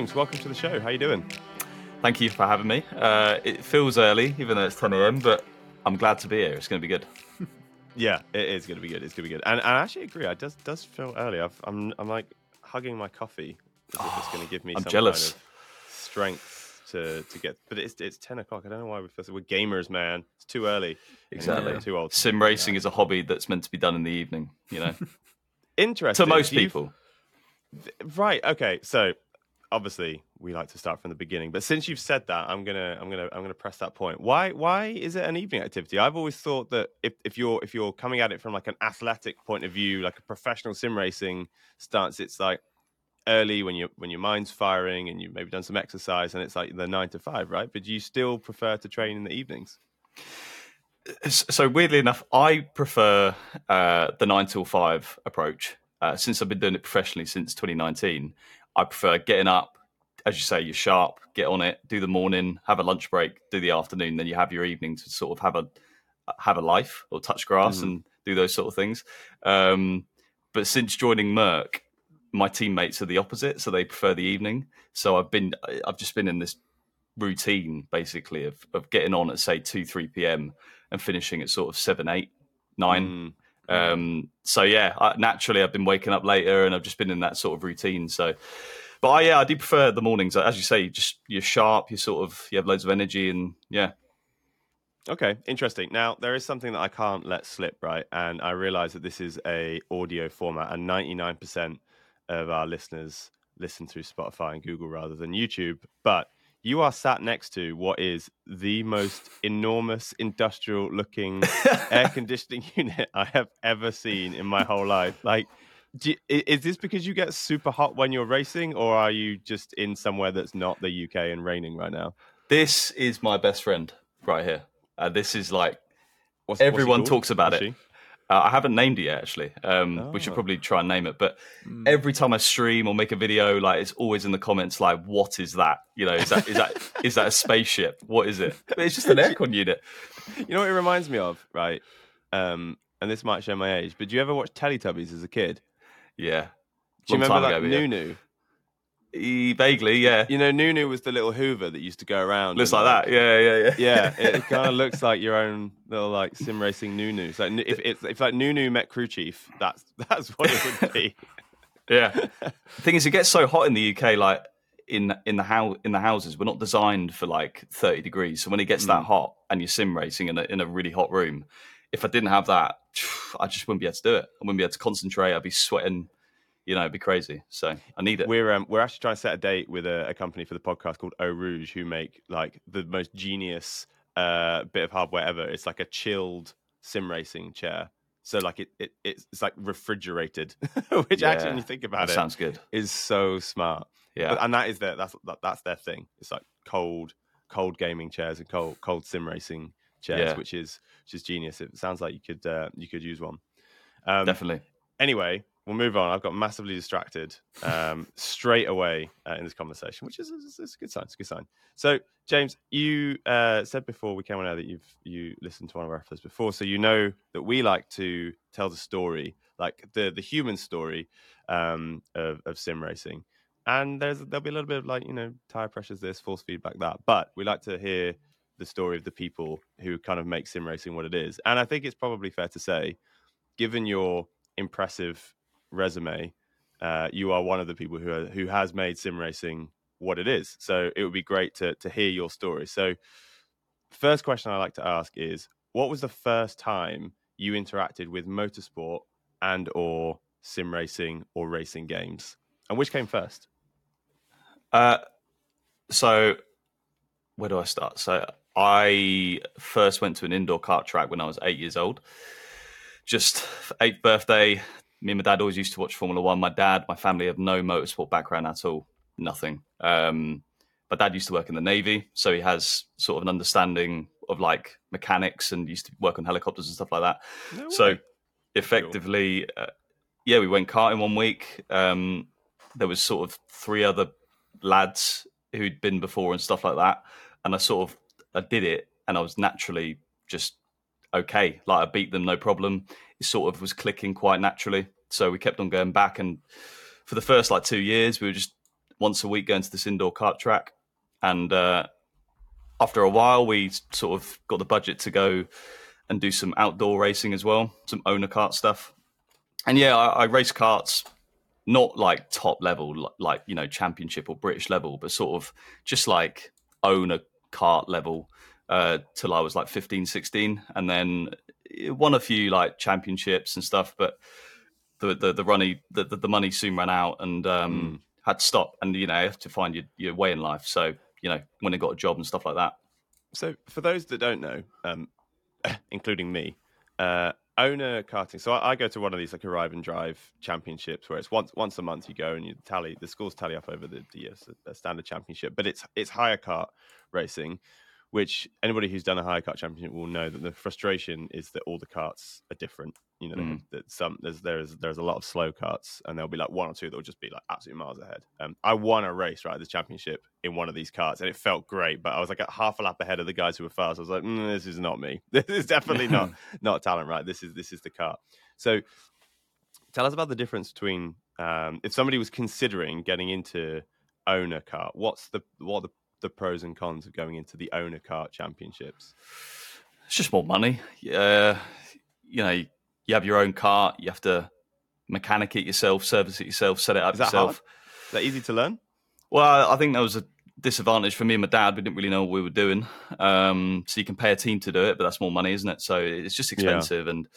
James, welcome to the show. How are you doing? Thank you for having me. Uh, it feels early, even though it's 10 a.m., but I'm glad to be here. It's going to be good. Yeah, it is going to be good. It's going to be good. And, and I actually agree. It does does feel early. I've, I'm I'm like hugging my coffee as if it's going to give me I'm some jealous. kind of strength to to get. But it's it's 10 o'clock. I don't know why we feel so. We're gamers, man. It's too early. Exactly. Too old. Sim racing is a hobby that's meant to be done in the evening, you know, Interesting. to most people. Right. Okay. So obviously we like to start from the beginning, but since you've said that, I'm gonna I'm gonna I'm gonna press that point. Why why is it an evening activity? I've always thought that if, if you're if you're coming at it from like an athletic point of view, like a professional sim racing stance, it's like early when you when your mind's firing and you've maybe done some exercise and it's like the nine to five, right? But do you still prefer to train in the evenings? So, weirdly enough, I prefer uh, the nine till five approach. Uh, since I've been doing it professionally since 2019, I prefer getting up, as you say, you're sharp, get on it, do the morning, have a lunch break, do the afternoon, then you have your evening to sort of have a have a life or touch grass Mhm. and do those sort of things. Um, but since joining Merc, my teammates are the opposite, so they prefer the evening. So I've been, I've just been in this routine basically of of getting on at say two, three p.m. and finishing at sort of seven, eight, nine. Mm. Um, so yeah, I, naturally I've been waking up later and I've just been in that sort of routine. So, but I, yeah, I do prefer the mornings. As you say, just you're sharp, you sort of you have loads of energy, and yeah, Okay, interesting. Now there is something that I can't let slip, right? And I realize that this is a audio format, and ninety nine percent of our listeners listen through Spotify and Google rather than YouTube. But you are sat next to what is the most enormous industrial looking air conditioning unit I have ever seen in my whole life. Like, do you- is this because you get super hot when you're racing, or are you just in somewhere that's not the UK and raining right now? this is my best friend right here. Uh, this is like What's, what's Everyone called? talks about What's it. Uh, I haven't named it yet, actually. Um, We should Oh. probably try and name it. But Hmm. every time I stream or make a video, like it's always in the comments, like, "What is that? You know, is that is that is that a spaceship? What is it? It's just an aircon unit." You know what it reminds me of, right? Um, and this might show my age, but do you ever watch Teletubbies as a kid? Yeah, Do you Long remember time like ago, yeah. Nunu? E- vaguely, yeah. You know, Nunu was the little Hoover that used to go around. Looks and, like that. Yeah, yeah, yeah. Yeah, it, kind of looks like your own little like sim racing Nunu. So like if it's if like Nunu met Crew Chief, that's that's what it would be. Yeah. the thing is, it gets so hot in the UK, like in in the house in the houses, we're not designed for like thirty degrees. So when it gets that Mm. hot and you're sim racing in a in a really hot room, if I didn't have that, I just wouldn't be able to do it. I wouldn't be able to concentrate. I'd be sweating. You know, it'd be crazy. So I need it. We're um, we're actually trying to set a date with a, a company for the podcast called Eau Rouge, who make like the most genius uh, bit of hardware ever. It's like a chilled sim racing chair. So like it, it it's, it's like refrigerated, which actually, when you think about that it, sounds good. is so smart. Yeah. But- and that is their that's that, that's their thing. It's like cold cold gaming chairs and cold cold sim racing chairs, Yeah. which is which is genius. It sounds like you could uh, you could use one. Um, Definitely. anyway, we'll move on. I've got massively distracted um, straight away uh, in this conversation, which is, is, is a good sign. It's a good sign. So, James, you uh, said before we came on air that you've you listened to one of our episodes before, so you know that we like to tell the story, like the the human story um, of, of sim racing. And there's there'll be a little bit of like you know tire pressures, this force feedback, that. But we like to hear the story of the people who kind of make sim racing what it is. And I think it's probably fair to say, given your impressive resume, uh, you are one of the people who are, who has made sim racing what it is. So it would be great to to hear your story. So, first question I like to ask is, what was the first time you interacted with motorsport and or sim racing or racing games, and which came first? Uh, so where do I start? So I first went to an indoor kart track when I was eight years old. Just eighth birthday, me and my dad always used to watch Formula One. My dad, my family have no motorsport background at all, nothing. Um, my dad used to work in the navy, so he has sort of an understanding of like mechanics and used to work on helicopters and stuff like that. No So effectively, uh, yeah, we went karting one week. Um, there was sort of three other lads who'd been before and stuff like that, and I sort of I did it, and I was naturally just okay. Like I beat them, no problem. Sort of was clicking quite naturally. So we kept on going back, and for the first like two years, we were just once a week going to this indoor kart track, and uh, after a while, we sort of got the budget to go and do some outdoor racing as well, some owner kart stuff. And yeah, I, I race karts not like top level, like you know championship or British level, but sort of just like owner kart level uh, till I was like 15, 16, and then won a few like championships and stuff. But the the the runny the, the, money soon ran out and um, mm. had to stop. And you know, you have to find your, your way in life. So you know, when I got a job and stuff like that. So for those that don't know, um, including me, uh, owner karting. So I, I, go to one of these like arrive and drive championships where it's once once a month you go and you tally the scores tally up over the, the, the standard championship, but it's it's hire kart racing which anybody who's done a hire kart championship will know that the frustration is that all the karts are different. You know, mm. that some there's there's there's a lot of slow karts, and there'll be like one or two that will just be like absolutely miles ahead. Um, I won a race right at this championship in one of these karts, and it felt great. But I was like at half a lap ahead of the guys who were fast. I was like, mm, this is not me. This is definitely not not talent. Right, this is this is the kart. So, tell us about the difference between um, if somebody was considering getting into owner kart. What's the what the the pros and cons of going into the owner kart championships? It's just more money. Uh, you know, you have your own car. You have to mechanic it yourself, service it yourself, set it up Is yourself. Hard? Is that easy to learn? Well, I think that was a disadvantage for me and my dad. We didn't really know what we were doing. Um, so you can pay a team to do it, but that's more money, isn't it? So it's just expensive. Yeah. And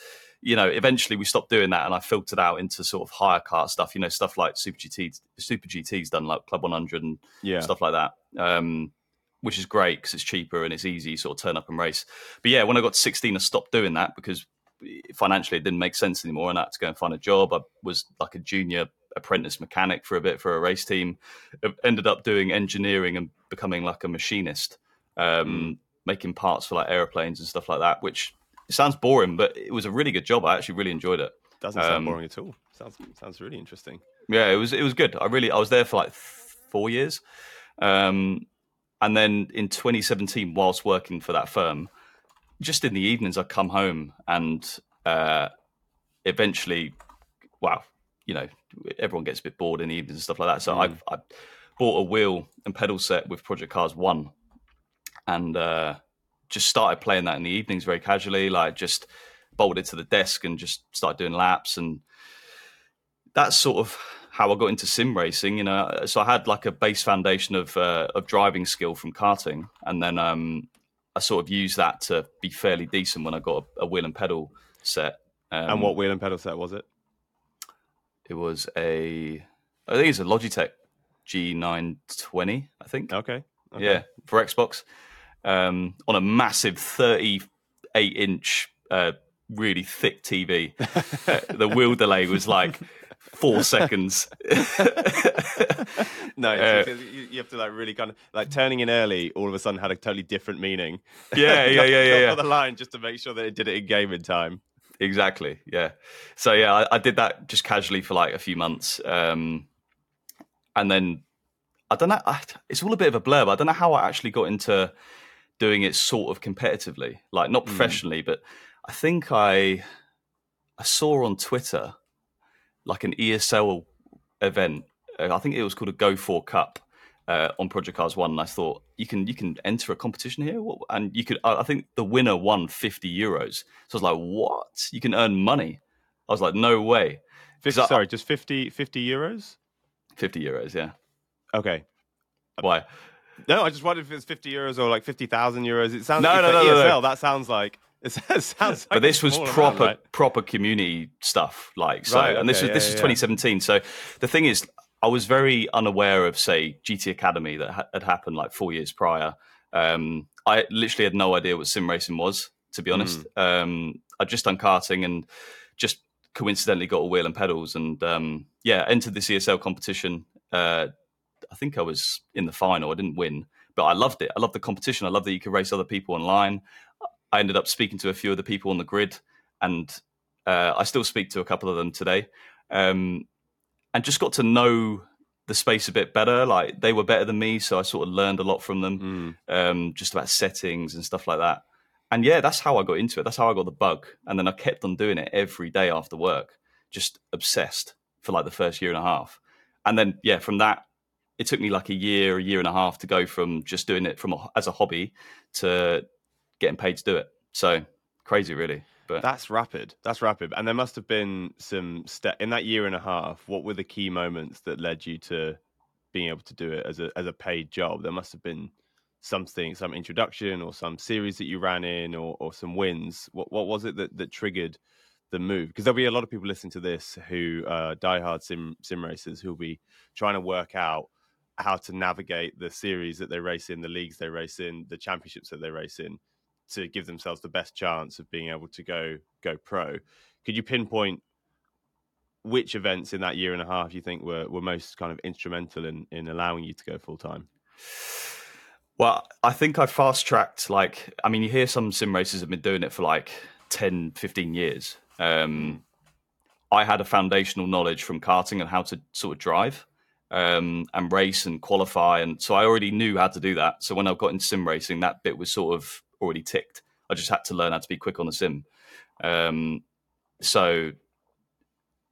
you know, eventually we stopped doing that, and I filtered out into sort of higher car stuff. You know, stuff like Super GT, Super GT's done like Club 100 and yeah. stuff like that, um, which is great because it's cheaper and it's easy, sort of turn up and race. But yeah, when I got 16, I stopped doing that because financially it didn't make sense anymore, and I had to go and find a job. I was like a junior apprentice mechanic for a bit for a race team. Ended up doing engineering and becoming like a machinist, um, mm. making parts for like airplanes and stuff like that, which it sounds boring, but it was a really good job. I actually really enjoyed it. Doesn't sound um, boring at all. Sounds sounds really interesting. Yeah, it was it was good. I really I was there for like four years, um, and then in 2017, whilst working for that firm, just in the evenings, I'd come home and uh, eventually, wow, you know, everyone gets a bit bored in the evenings and stuff like that. So mm. I, I bought a wheel and pedal set with Project Cars One, and uh, just started playing that in the evenings very casually, like just bolted it to the desk and just started doing laps. And that's sort of how I got into sim racing. You know, so I had like a base foundation of uh, of driving skill from karting, and then um, I sort of used that to be fairly decent when I got a, a wheel and pedal set. Um, and what wheel and pedal set was it? It was a, I think it's a Logitech G920. I think. Okay. okay. Yeah, for Xbox um, on a massive 38 inch, uh, really thick TV. uh, the wheel delay was like four seconds. no, uh, you, you, have to like really kind of like turning in early. All of a sudden, had a totally different meaning. Yeah, yeah, yeah, yeah. yeah. the line just to make sure that it did it in game in time. Exactly. Yeah. So yeah, I, I did that just casually for like a few months, um, and then I don't know. I, it's all a bit of a blur. But I don't know how I actually got into doing it sort of competitively, like not hmm. professionally, mm. but I think I I saw on Twitter like an ESL event. Uh, I think it was called a Go4 Cup uh, on Project Cars One, and I thought you can you can enter a competition here, what? and you could. I think the winner won fifty euros. So I was like, what? You can earn money. I was like, no way. 50, I, sorry, just 50, 50 euros. Fifty euros, yeah. Okay. Why? No, I just wondered if it's fifty euros or like fifty thousand euros. It sounds no, like no, no, ESL. No, That sounds like it sounds. Like but this was proper amount, right? proper community stuff. Like so, right, okay, and this was yeah, this yeah, 2017. So the thing is, I was very unaware of say GT Academy that ha- had happened like four years prior. Um, I literally had no idea what sim racing was. To be honest, mm. um, I'd just done karting and just coincidentally got a wheel and pedals and um, yeah entered the ESL competition. Uh, I think I was in the final. I didn't win, but I loved it. I loved the competition. I loved that you could race other people online. I ended up speaking to a few of the people on the grid, and uh, I still speak to a couple of them today, um, and just got to know the space a bit better. Like they were better than me, so I sort of learned a lot from them, mm. um, just about settings and stuff like that. And yeah, that's how I got into it. That's how I got the bug, and then I kept on doing it every day after work, just obsessed for like the first year and a half. And then yeah, from that it took me like a year, a year and a half to go from just doing it from a, as a hobby to getting paid to do it. So crazy, really. But that's rapid. That's rapid. And there must have been some step in that year and a half. What were the key moments that led you to being able to do it as a as a paid job? There must have been something, some introduction or some series that you ran in or or some wins. What what was it that that triggered the move? Because there'll be a lot of people listening to this who are diehard sim sim racers who'll be trying to work out how to navigate the series that they race in, the leagues they race in, the championships that they race in to give themselves the best chance of being able to go go pro. Could you pinpoint which events in that year and a half you think were, were most kind of instrumental in, in allowing you to go full time? Well, I think I fast tracked like I mean you hear some sim racers have been doing it for like 10, 15 years. Um, I had a foundational knowledge from karting and how to sort of drive um, and race and qualify, and so I already knew how to do that. So when I got into sim racing, that bit was sort of already ticked. I just had to learn how to be quick on the sim. Um, so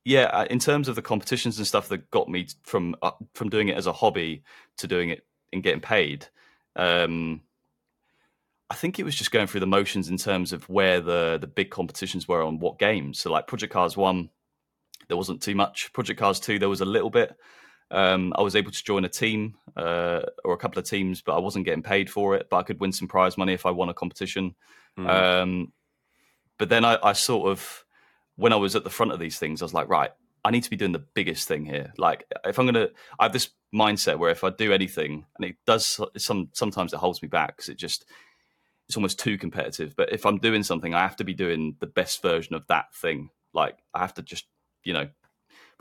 yeah, uh, in terms of the competitions and stuff that got me from uh, from doing it as a hobby to doing it and getting paid, um, I think it was just going through the motions in terms of where the the big competitions were on what games. So like Project Cars one, there wasn't too much. Project Cars two, there was a little bit. Um, I was able to join a team uh, or a couple of teams, but I wasn't getting paid for it. But I could win some prize money if I won a competition. Mm. Um, but then I, I, sort of, when I was at the front of these things, I was like, right, I need to be doing the biggest thing here. Like, if I'm gonna, I have this mindset where if I do anything, and it does, some sometimes it holds me back because it just, it's almost too competitive. But if I'm doing something, I have to be doing the best version of that thing. Like, I have to just, you know,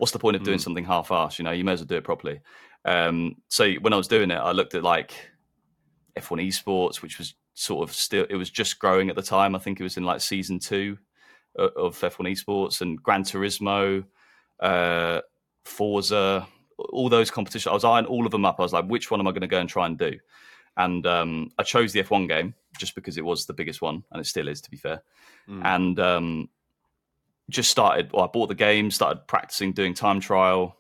what's the point of doing mm. something half-assed? You know, you may as well do it properly. Um, so when I was doing it, I looked at like F1 Esports, which was sort of still it was just growing at the time. I think it was in like season two of F1 Esports and Gran Turismo, uh, Forza, all those competitions. I was eyeing all of them up. I was like, which one am I going to go and try and do? And um, I chose the F1 game just because it was the biggest one, and it still is, to be fair. Mm. And um, just started. Well, I bought the game, started practicing doing time trial,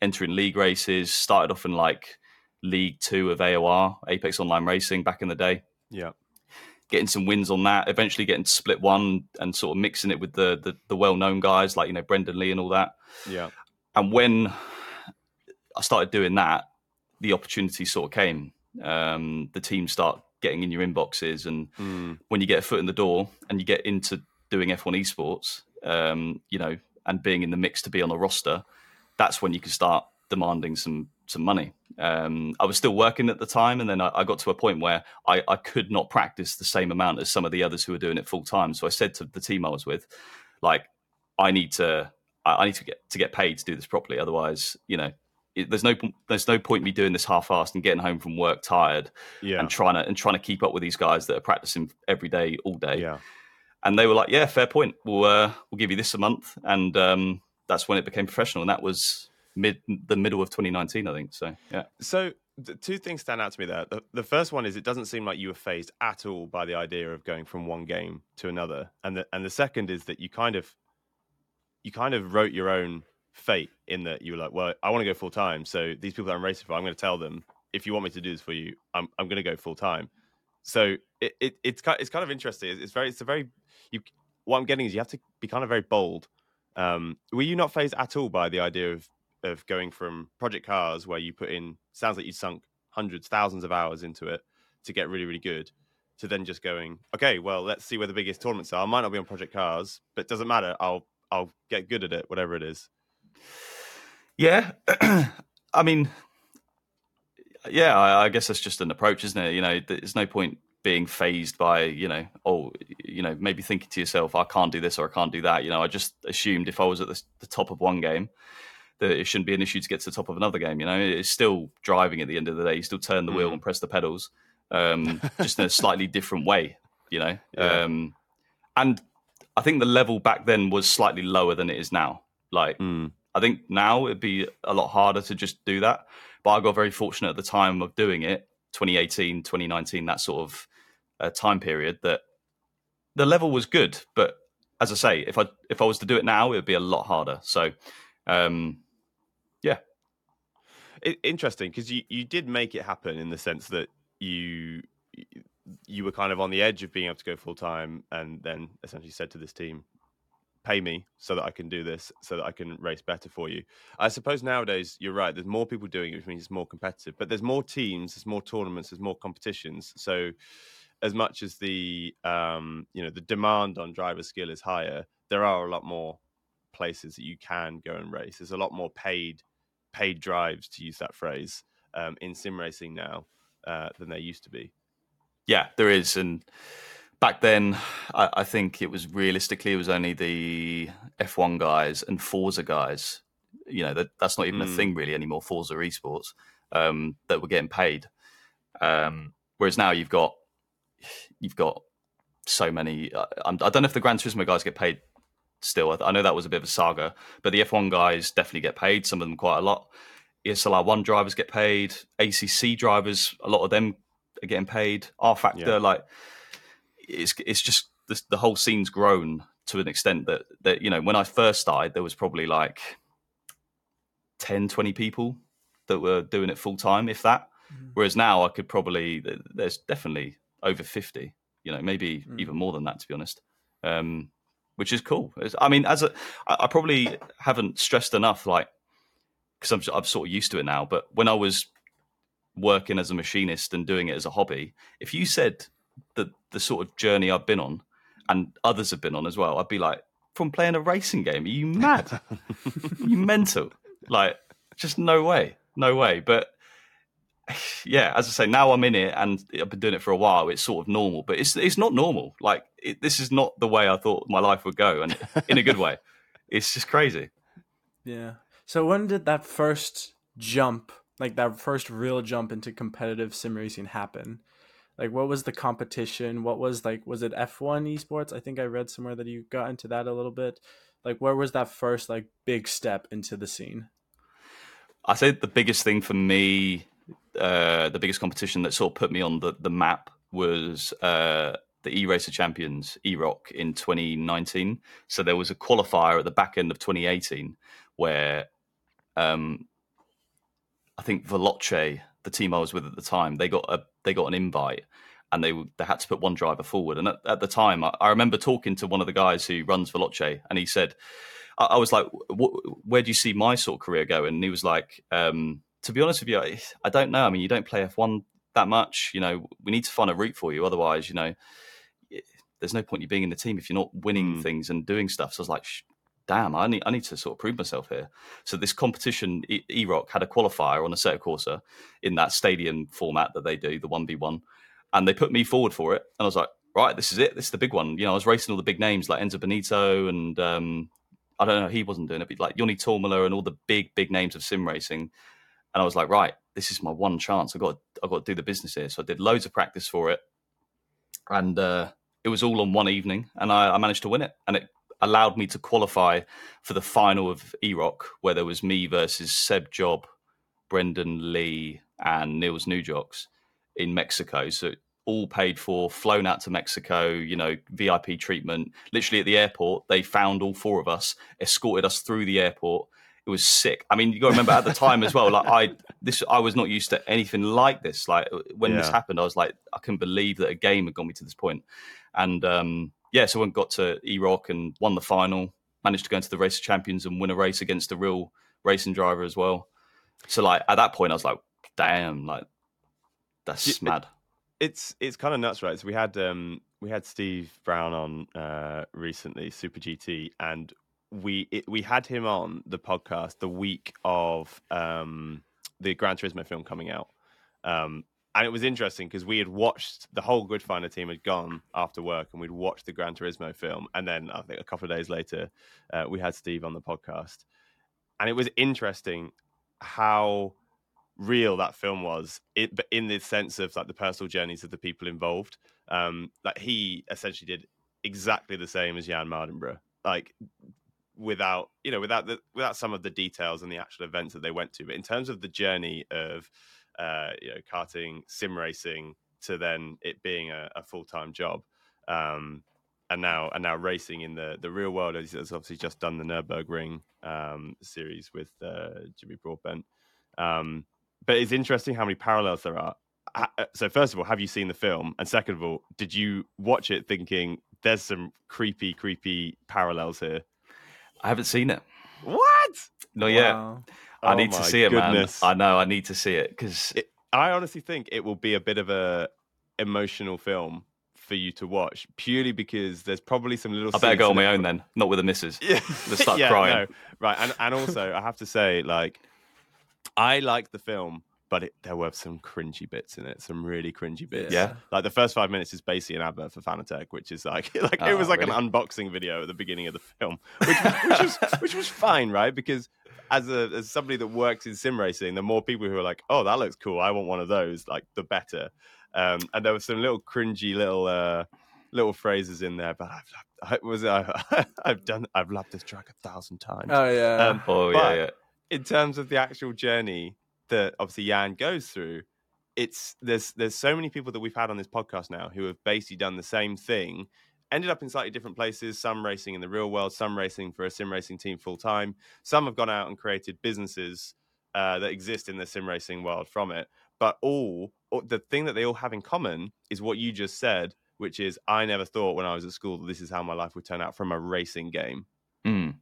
entering league races. Started off in like League Two of AOR, Apex Online Racing, back in the day. Yeah, getting some wins on that. Eventually, getting to split one and sort of mixing it with the the, the well known guys like you know Brendan Lee and all that. Yeah, and when I started doing that, the opportunity sort of came. Um, the teams start getting in your inboxes, and mm. when you get a foot in the door and you get into doing F1 esports, um, you know, and being in the mix to be on a roster, that's when you can start demanding some some money. Um, I was still working at the time, and then I, I got to a point where I, I, could not practice the same amount as some of the others who were doing it full time. So I said to the team I was with, like, I need to I, I need to get to get paid to do this properly. Otherwise, you know, it, there's no there's no point me doing this half-assed and getting home from work tired yeah. and trying to and trying to keep up with these guys that are practicing every day all day. Yeah and they were like, "Yeah, fair point. We'll uh, we'll give you this a month," and um, that's when it became professional, and that was mid the middle of 2019, I think. So yeah. So two things stand out to me there. The, the first one is it doesn't seem like you were phased at all by the idea of going from one game to another, and the and the second is that you kind of you kind of wrote your own fate in that you were like, well, I want to go full time, so these people that I'm racing for, I'm going to tell them if you want me to do this for you, I'm I'm going to go full time. So it, it it's kind it's kind of interesting. It's very it's a very you what I'm getting is you have to be kind of very bold. Um, were you not phased at all by the idea of of going from Project Cars, where you put in sounds like you sunk hundreds, thousands of hours into it to get really, really good, to then just going, okay, well, let's see where the biggest tournaments are. I might not be on Project Cars, but it doesn't matter. I'll I'll get good at it, whatever it is. Yeah, I mean, yeah, I, I guess that's just an approach, isn't it? You know, there's no point being phased by you know oh you know maybe thinking to yourself i can't do this or i can't do that you know i just assumed if i was at the, the, top of one game that it shouldn't be an issue to get to the top of another game you know it's still driving at the end of the day you still turn the mm. wheel and press the pedals um, just in a slightly different way you know yeah. um, and i think the level back then was slightly lower than it is now like mm. I think now it'd be a lot harder to just do that but i got very fortunate at the time of doing it 2018 2019 that sort of uh, time period that the level was good, but as I say, if I if I was to do it now, it would be a lot harder. So, um, yeah, interesting because you you did make it happen in the sense that you you were kind of on the edge of being able to go full time, and then essentially said to this team, "Pay me so that I can do this, so that I can race better for you." I suppose nowadays you're right. There's more people doing it, which means it's more competitive. But there's more teams, there's more tournaments, there's more competitions. So as much as the um, you know the demand on driver skill is higher, there are a lot more places that you can go and race. There's a lot more paid paid drives to use that phrase um, in sim racing now uh, than there used to be. Yeah, there is, and back then, I, I, think it was realistically it was only the F1 guys and Forza guys. You know that that's not even mm. a thing really anymore. Forza esports um, that were getting paid, um, whereas now you've got you've got so many. Uh, I don't know if the Gran Turismo guys get paid still. I know that was a bit of a saga, but the F1 guys definitely get paid. Some of them quite a lot. ESLR one drivers get paid. ACC drivers, a lot of them are getting paid. rFactor, yeah. like it's it's just the, the whole scene's grown to an extent that that you know when I first started, there was probably like 10, 20 people that were doing it full time, if that. Mm. Whereas now I could probably there's definitely over 50, you know, maybe mm. even more than that, to be honest. Um, which is cool. I mean, as a, I probably haven't stressed enough, like, because I'm, I'm sort of used to it now. But when I was working as a machinist and doing it as a hobby, if you said the the sort of journey I've been on, and others have been on as well, I'd be like, from playing a racing game, are you mad? you mental? Like, just no way, no way. But yeah, as I say, now I'm in it and I've been doing it for a while. It's sort of normal, but it's it's not normal. Like it, this is not the way I thought my life would go, and in a good way. It's just crazy. Yeah. So when did that first jump, like that first real jump into competitive sim racing, happen? Like, what was the competition? What was like? Was it F1 esports? I think I read somewhere that you got into that a little bit. Like, where was that first like big step into the scene? I say the biggest thing for me uh, the biggest competition that sort of put me on the, the map was uh, the E-Racer Champions, eROC, in 2019. So there was a qualifier at the back end of 2018 where um, I think Veloce, the team I was with at the time, they got a they got an invite and they they had to put one driver forward. And at, at the time, I, I, remember talking to one of the guys who runs Veloce, and he said, I, I was like, "Where do you see my sort of career going?" And he was like, um, to be honest with you, I, I don't know. I mean, you don't play F1 that much. You know, we need to find a route for you. Otherwise, you know, there's no point you being in the team if you're not winning mm. things and doing stuff. So I was like, damn, I need I need to sort of prove myself here. So this competition, eROC had a qualifier on Assetto Corsa in that stadium format that they do, the one v one, and they put me forward for it, and I was like, right, this is it, this is the big one. You know, I was racing all the big names like Enzo Bonito and um, I don't know, he wasn't doing it, but like Joni Törmälä and all the big big names of sim racing and I was like, right, this is my one chance. I got I got to do the business here. So I did loads of practice for it, and uh, it was all on one evening, and I, I, managed to win it, and it allowed me to qualify for the final of eROC, where there was me versus Seb Job, Brendan Lee, and Nils Naujoks in Mexico. So all paid for, flown out to Mexico, you know, VIP treatment. Literally at the airport, they found all four of us, escorted us through the airport, it was sick. I mean, you got to remember at the time as well. Like I, this, I was not used to anything like this. Like when yeah. this happened, I was like, I couldn't believe that a game had got me to this point. And um, yeah, so I went got to eROC and won the final. Managed to go into the race of champions and win a race against a real racing driver as well. So like at that point, I was like, damn, like that's it, mad. It's it's kind of nuts, right? So we had um we had Steve Brown on uh recently, Super GT, and we it, we had him on the podcast the week of um, the Gran Turismo film coming out, um, and it was interesting because we had watched the whole Gridfinder team had gone after work, and we'd watched the Gran Turismo film, and then I think a couple of days later, uh, we had Steve on the podcast, and it was interesting how real that film was it but in the sense of like the personal journeys of the people involved. Um like he essentially did exactly the same as Jan Mardenborough like without you know without the without some of the details and the actual events that they went to. But in terms of the journey of uh you know karting sim racing to then it being a, a full-time job um and now and now racing in the the real world has obviously just done the Nurburgring um series with uh Jimmy Broadbent um but it's interesting how many parallels there are. Uh, So first of all, have you seen the film? And second of all, did you watch it thinking there's some creepy, creepy parallels here? I haven't seen it. What? No, yeah. I Oh need to see it, goodness. man. I know. I need to see it because I honestly think it will be a bit of a emotional film for you to watch, purely because there's probably some little. I better go on my own then, not with the missus. Yeah, Let's start yeah, crying. no, right, and and also I have to say, like, I like the film, but it, there were some cringy bits in it, some really cringy bits. Yeah. like the first five minutes is basically an advert for Fanatec, which is like, like it Oh, was like really? an unboxing video at the beginning of the film, which which was which was fine, right? Because as a as somebody that works in sim racing, the more people who are like, oh, that looks cool, I want one of those, like the better. Um, and there were some little cringy little. uh Little phrases in there, but I've, I was I, I've done I've loved this track a thousand times Oh yeah. Um, Oh yeah, But- yeah. in terms of the actual journey that obviously Jan goes through, it's there's there's so many people that we've had on this podcast now who have basically done the same thing, ended up in slightly different places. Some racing in the real world, some racing for a sim racing team full time. Some have gone out and created businesses uh, that exist in the sim racing world from it. But all the thing that they all have in common is what you just said, which is I never thought when I was at school that this is how my life would turn out from a racing game. Mm.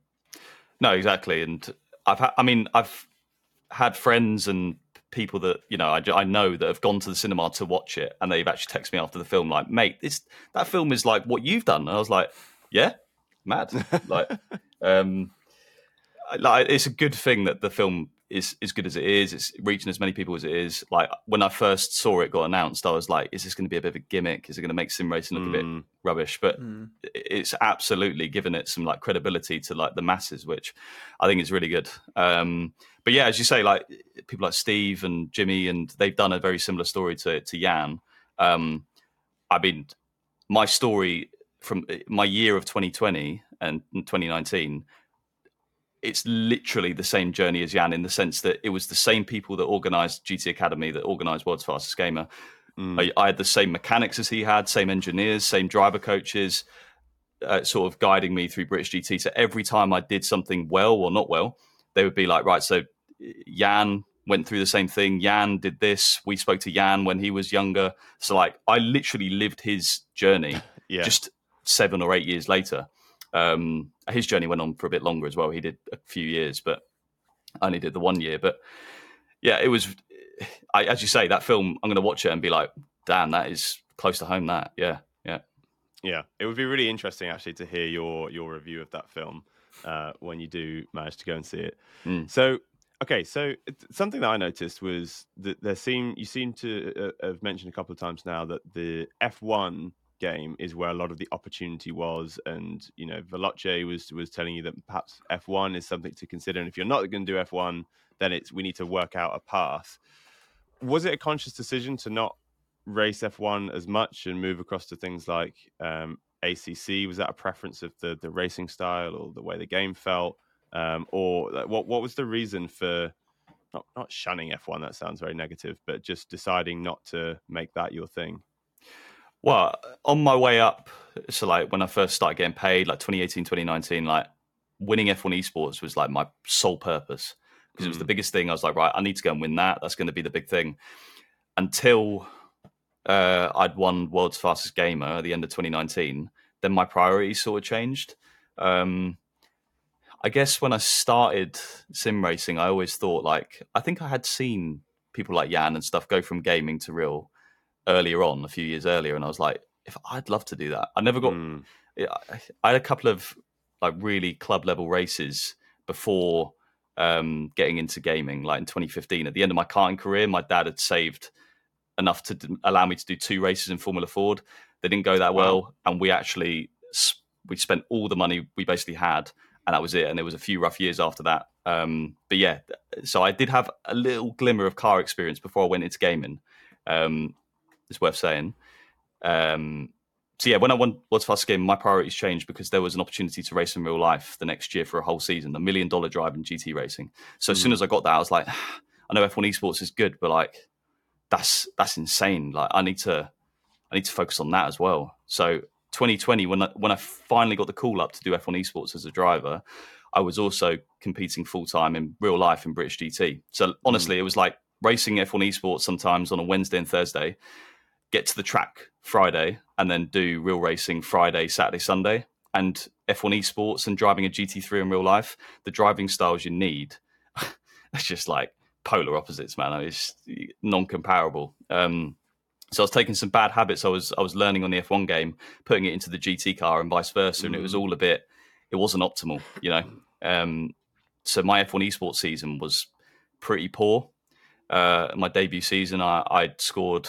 No, exactly. And I've had, I mean, I've had friends and people that, you know, I, I know that have gone to the cinema to watch it and they've actually texted me after the film, like, mate, this, that film is like what you've done. And I was like, yeah, mad. like, um, like, it's a good thing that the film is as good as it is. It's reaching as many people as it is. Like, when I first saw it got announced, I was like, is this going to be a bit of a gimmick? Is it going to make sim racing look a bit Mm. rubbish? But Mm. it's absolutely given it some like credibility to like the masses, which I think is really good. Um, but yeah, as you say, like people like Steve and Jimmy, and they've done a very similar story to to Jan. Um, I mean, my story from my year of 2020 and 2019 it's literally the same journey as Jan in the sense that it was the same people that organized GT Academy that organized World's Fastest Gamer. Mm. I, I had the same mechanics as he had, same engineers, same driver coaches, uh, sort of guiding me through British GT. So every time I did something well or not well, they would be like, right, so Jan went through the same thing. Jan did this. We spoke to Jan when he was younger. So like, I literally lived his journey yeah. just seven or eight years later. Um, his journey went on for a bit longer as well. He did a few years, but I only did the one year. But yeah, it was. I, as you say, that film, I'm going to watch it and be like, "Damn, that is close to home." That, yeah, yeah. Yeah, it would be really interesting actually to hear your your review of that film uh, when you do manage to go and see it. Mm. So, okay, so something that I noticed was that there seem you seem to uh, have mentioned a couple of times now that the F one game is where a lot of the opportunity was, and you know Veloce was was telling you that perhaps F one is something to consider, and if you're not going to do F one, then it's we need to work out a path. Was it a conscious decision to not race F1 as much and move across to things like um, ACC? Was that a preference of the the racing style or the way the game felt, um, or what what was the reason for not not shunning F1? That sounds very negative, but just deciding not to make that your thing. Well, on my way up, so like when I first started getting paid, like 2018, 2019, like winning F1 esports was like my sole purpose because it was the Mm. biggest thing. I was like, right, I need to go and win that. That's going to be the big thing. Until uh, I'd won World's Fastest Gamer at the end of 2019, then my priorities sort of changed. Um, I guess when I started sim racing, I always thought like I think I had seen people like Jan and stuff go from gaming to real earlier on, a few years earlier, and I was like, if I'd love to do that. I never got. Mm, I had a couple of like really club level races before um, getting into gaming. Like in 2015, at the end of my karting career, my dad had saved enough to d- allow me to do two races in Formula Ford. They didn't go that Wow. well, and we actually we spent all the money we basically had, and that was it. And there was a few rough years after that. Um, but yeah, so I did have a little glimmer of car experience before I went into gaming. Um, it's worth saying. Um, so yeah, when I won World's Fastest Game, my priorities changed because there was an opportunity to race in real life the next year for a whole season, a million dollar drive in GT racing. So as soon hmm. as I got that, I was like, ah, I know F1 esports is good, but like that's that's insane. Like I need to I need to focus on that as well. So 2020, when I, when I finally got the call up to do F1 esports as a driver, I was also competing full time in real life in British GT. So hmm. honestly, it was like racing F1 esports sometimes on a Wednesday and Thursday, get to the track Friday, and then do real racing Friday, Saturday, Sunday. And F1 esports and driving a GT3 in real life, the driving styles you need, it's just like polar opposites, man. It's non-comparable. Um, so I was taking some bad habits I was I was learning on the F1 game, putting it into the GT car and vice versa, and it was mm. all a bit. It wasn't optimal, you know. Um, so my F1 esports season was pretty poor. Uh, my debut season, I, I'd scored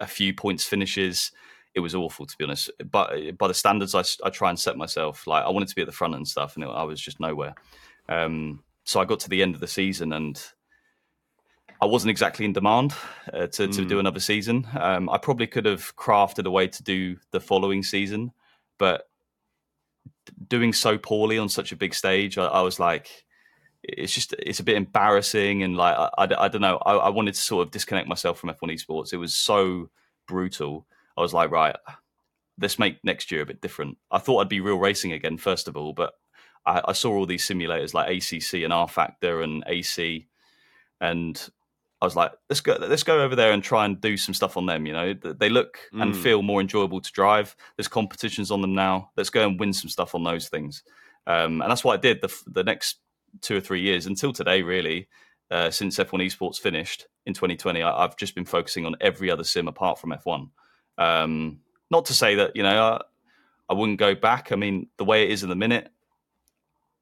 a, few points finishes. It was awful, to be honest. But by the standards I, I try and set myself, like I wanted to be at the front and stuff, and it, I was just nowhere. Um, so I got to the end of the season and I wasn't exactly in demand uh, to, to mm. do another season. Um, I probably could have crafted a way to do the following season, but doing so poorly on such a big stage, I, I was like, it's just it's a bit embarrassing and like I, I, I don't know. I, I, wanted to sort of disconnect myself from F1 esports. It was so brutal. I was like, right, let's make next year a bit different. I thought I'd be real racing again first of all, but I, I saw all these simulators like ACC and rFactor and AC, and I was like, let's go, let's go over there and try and do some stuff on them. You know, they look mm. and feel more enjoyable to drive. There's competitions on them now. Let's go and win some stuff on those things. Um, and that's what I did the, the next two or three years until today, really. Uh, since F1 Esports finished in 2020, I, have just been focusing on every other sim apart from F1. Um, not to say that you know I, I wouldn't go back. I mean, the way it is in the minute,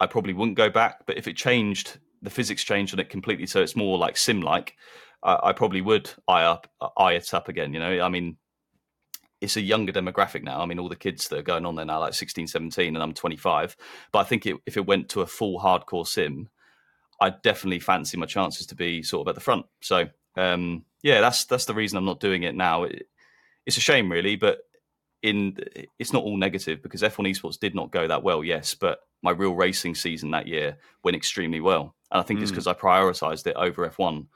I probably wouldn't go back. But if it changed the physics changed on it completely, so it's more like sim like. Uh, I probably would eye up eye it up again. You know, I mean, it's a younger demographic now. I mean, all the kids that are going on there now, like 16, 17, and I'm 25. But I think it, if it went to a full hardcore sim, I'd definitely fancy my chances to be sort of at the front. So um, yeah, that's that's the reason I'm not doing it now. It, it's a shame, really, but in it's not all negative because F1 Esports did not go that well, yes, but my real racing season that year went extremely well. And I think mm. it's because I prioritized it over F1.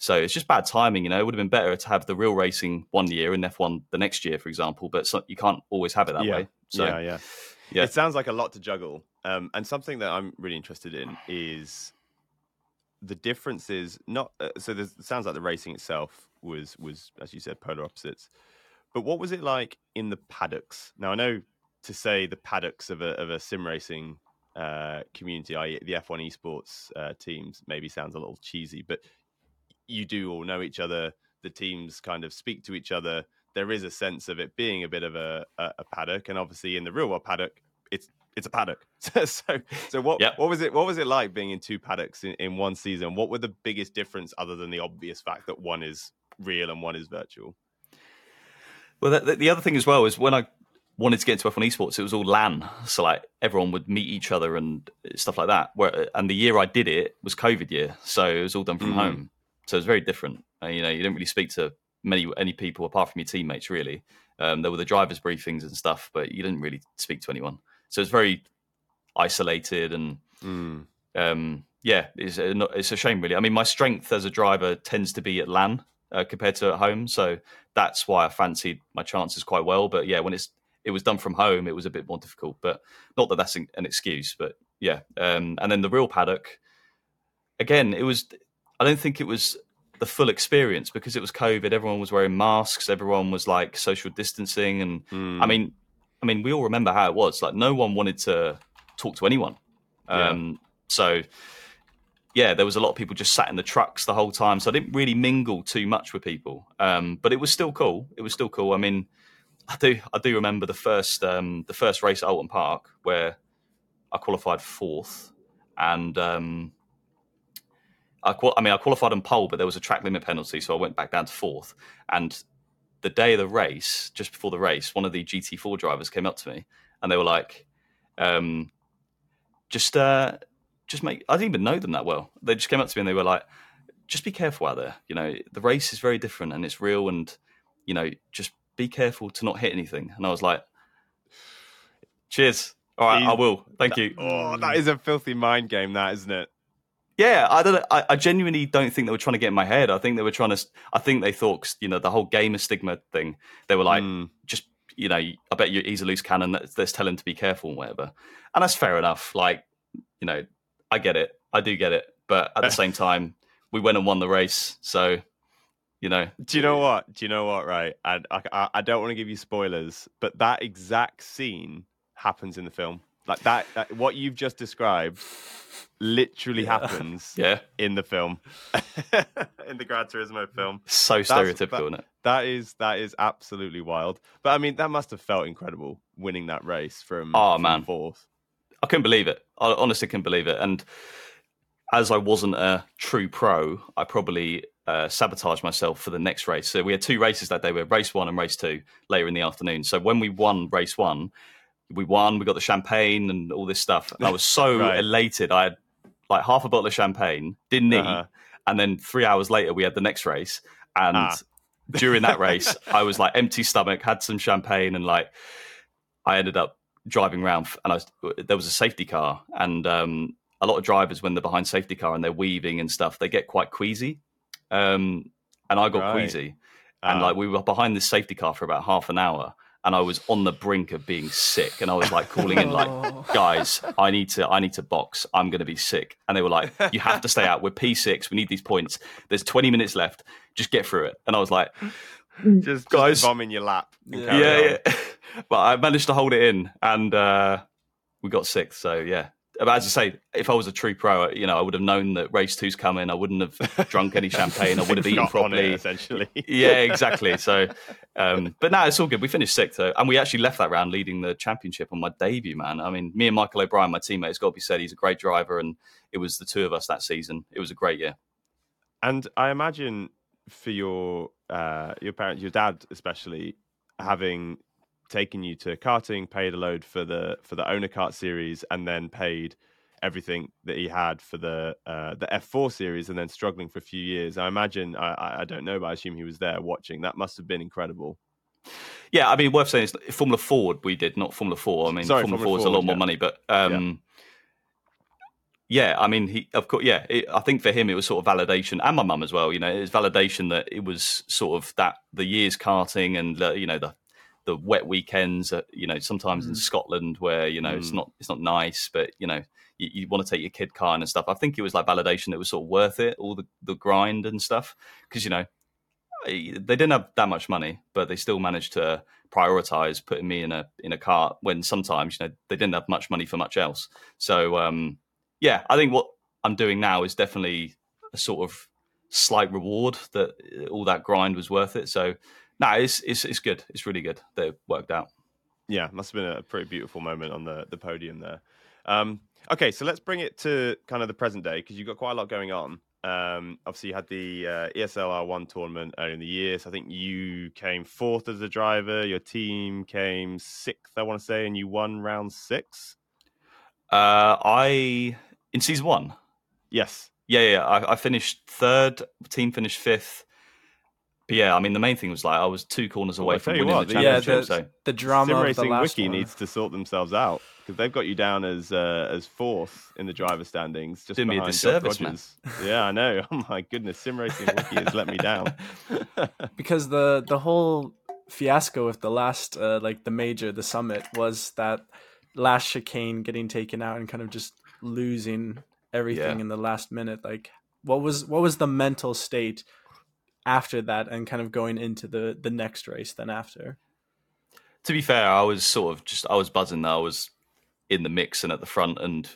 So it's just bad timing, you know. It would have been better to have the real racing one year and F1 the next year, for example. But so, you can't always have it that yeah. way. So, yeah, yeah, yeah. It sounds like a lot to juggle. Um, and something that I'm really interested in is the differences. Not uh, so. It sounds like the racing itself was was, as you said, polar opposites. But what was it like in the paddocks? Now I know to say the paddocks of a of a sim racing uh, community, i.e., the F1 esports uh, teams, maybe sounds a little cheesy, but you do all know each other. The teams kind of speak to each other. There is a sense of it being a bit of a, a, a paddock, and obviously in the real world paddock, it's it's a paddock. so so what yep. what was it what was it like being in two paddocks in, in one season? What were the biggest difference other than the obvious fact that one is real and one is virtual? Well, the, the other thing as well is when I wanted to get into F1 esports, it was all LAN. So like everyone would meet each other and stuff like that. Where and the year I did it was COVID year, so it was all done from mm. home. So it's very different. Uh, you know, you didn't really speak to many any people apart from your teammates. Really, um, there were the drivers' briefings and stuff, but you didn't really speak to anyone. So it's very isolated and. Mm. Um, yeah, it's a, it's a shame, really. I mean, my strength as a driver tends to be at LAN uh, compared to at home, so that's why I fancied my chances quite well. But yeah, when it's it was done from home, it was a bit more difficult. But not that that's an excuse. But yeah, um, and then the real paddock, again, it was. I don't think it was the full experience because it was COVID. Everyone was wearing masks. Everyone was like social distancing, and mm. I mean, I mean, we all remember how it was. Like no one wanted to talk to anyone. Um, yeah. So yeah, there was a lot of people just sat in the trucks the whole time. So I didn't really mingle too much with people. Um, but it was still cool. It was still cool. I mean, I do I do remember the first um, the first race at Oulton Park where I qualified fourth, and um, I, qual- I mean I qualified on pole, but there was a track limit penalty, so I went back down to fourth. And the day of the race, just before the race, one of the GT4 drivers came up to me and they were like, um, "Just uh, just make." I didn't even know them that well. They just came up to me and they were like, "Just be careful out there. You know, the race is very different and it's real, and you know, just be careful to not hit anything. And I was like, cheers. All right, I will. Thank you. Oh, that is a filthy mind game, that isn't it? Yeah, I don't. I, I, genuinely don't think they were trying to get in my head. I think they were trying to. I think they thought, you know, the whole gamer stigma thing. They were like, mm. just you know, I bet you he's a loose cannon. Let's, let's tell him to be careful and whatever. And that's fair enough. Like, you know, I get it. I do get it. But at the same time, we went and won the race. So, you know, Do you know what? Do you know what? Right, I I, I don't want to give you spoilers, but that exact scene happens in the film. Like that, that what you've just described, literally Yeah. happens yeah, in the film, in the Gran Turismo film. so stereotypical, that- isn't it? That is that is absolutely wild. But I mean, that must have felt incredible winning that race from Oh, from man. fourth. I couldn't believe it. I honestly couldn't believe it. And as I wasn't a true pro, I probably uh, sabotaged myself for the next race. So we had two races that day. We had race one and race two later in the afternoon. So when we won race one, we won. We got the champagne and all this stuff. And I was so Right. elated. I had like half a bottle of champagne, didn't eat, Uh-huh. and then three hours later we had the next race. And Ah. during that race, I was like empty stomach, had some champagne, and like I ended up driving around, and I was, there was a safety car, and um, a lot of drivers when they're behind safety car and they're weaving and stuff, they get quite queasy. Um, and I got Right. queasy, and Ah. like we were behind this safety car for about half an hour, and I was on the brink of being sick, and I was like calling in like Oh. guys, I need to, I need to box. I'm going to be sick. And they were like, you have to stay out. We're P6. We need these points. There's 20 minutes left. Just get through it. And I was like, just Guys. just bomb in your lap. Yeah. yeah, yeah. but I managed to hold it in and uh, we got sixth. So yeah. But as I say, if I was a true pro, you know, I would have known that race two's coming. I wouldn't have drunk any champagne. I would have eaten on it, properly. essentially. yeah, exactly. So, um, but now it's all good. We finished sixth, though, and we actually left that round leading the championship on my debut. Man, I mean, me and Michael O'Brien, my teammate, it's got to be said, he's a great driver, and it was the two of us that season. It was a great year. And I imagine for your uh, your parents, your dad especially, having taken you to karting, paid a load for the for the owner kart series, and then paid everything that he had for the uh, the F4 series, and then struggling for a few years. I imagine I, I- don't know, but I assume he was there watching. That must have been incredible. Yeah, I mean, worth saying is Formula Ford we did, not Formula Four. I mean, Sorry, Formula, Formula Four is a lot more yeah. money, but um, yeah. I mean, he of course, yeah. It, I think for him it was sort of validation, and my mum as well. You know, it was validation that it was sort of that the years karting and the, you know the the wet weekends. Uh, you know, sometimes in Mm. Scotland where you know it's Mm. not it's not nice, but you know. You, you want to take your kid car and stuff. I think it was like validation that was sort of worth it, all the, the grind and stuff. Because you know, they didn't have that much money, but they still managed to prioritize putting me in a in a cart when sometimes you know they didn't have much money for much else. So um, yeah, I think what I'm doing now is definitely a sort of slight reward that uh, all that grind was worth it. So no, it's it's it's good. It's really good They worked out. Yeah, must have been a pretty beautiful moment on the the podium there. Um, okay, so let's bring it to kind of the present day because you've got quite a lot going on. Um, obviously, you had the uh, ESL R1 tournament earlier in the year. So I think you came fourth as a driver. Your team came sixth, I want to say, and you won round six. Uh, I in season one, Yes. yeah, yeah, I, I finished third. Team finished fifth. But yeah, I mean the main thing was like I was two corners away I from you winning what, the the- yeah, championship. the, so the drama Sim of the Racing last Wiki one. needs to sort themselves out because they've got you down as uh, as fourth in the driver standings. Just Doing me a behind Josh disservice, man. Yeah, I know. Oh my goodness, Sim Racing Wiki has let me down. because the the whole fiasco with the last uh, like the major the summit was that last chicane getting taken out and kind of just losing everything Yeah. in the last minute like what was what was the mental state after that and kind of going into the the next race then after to be fair, I was sort of just I was buzzing I was in the mix and at the front and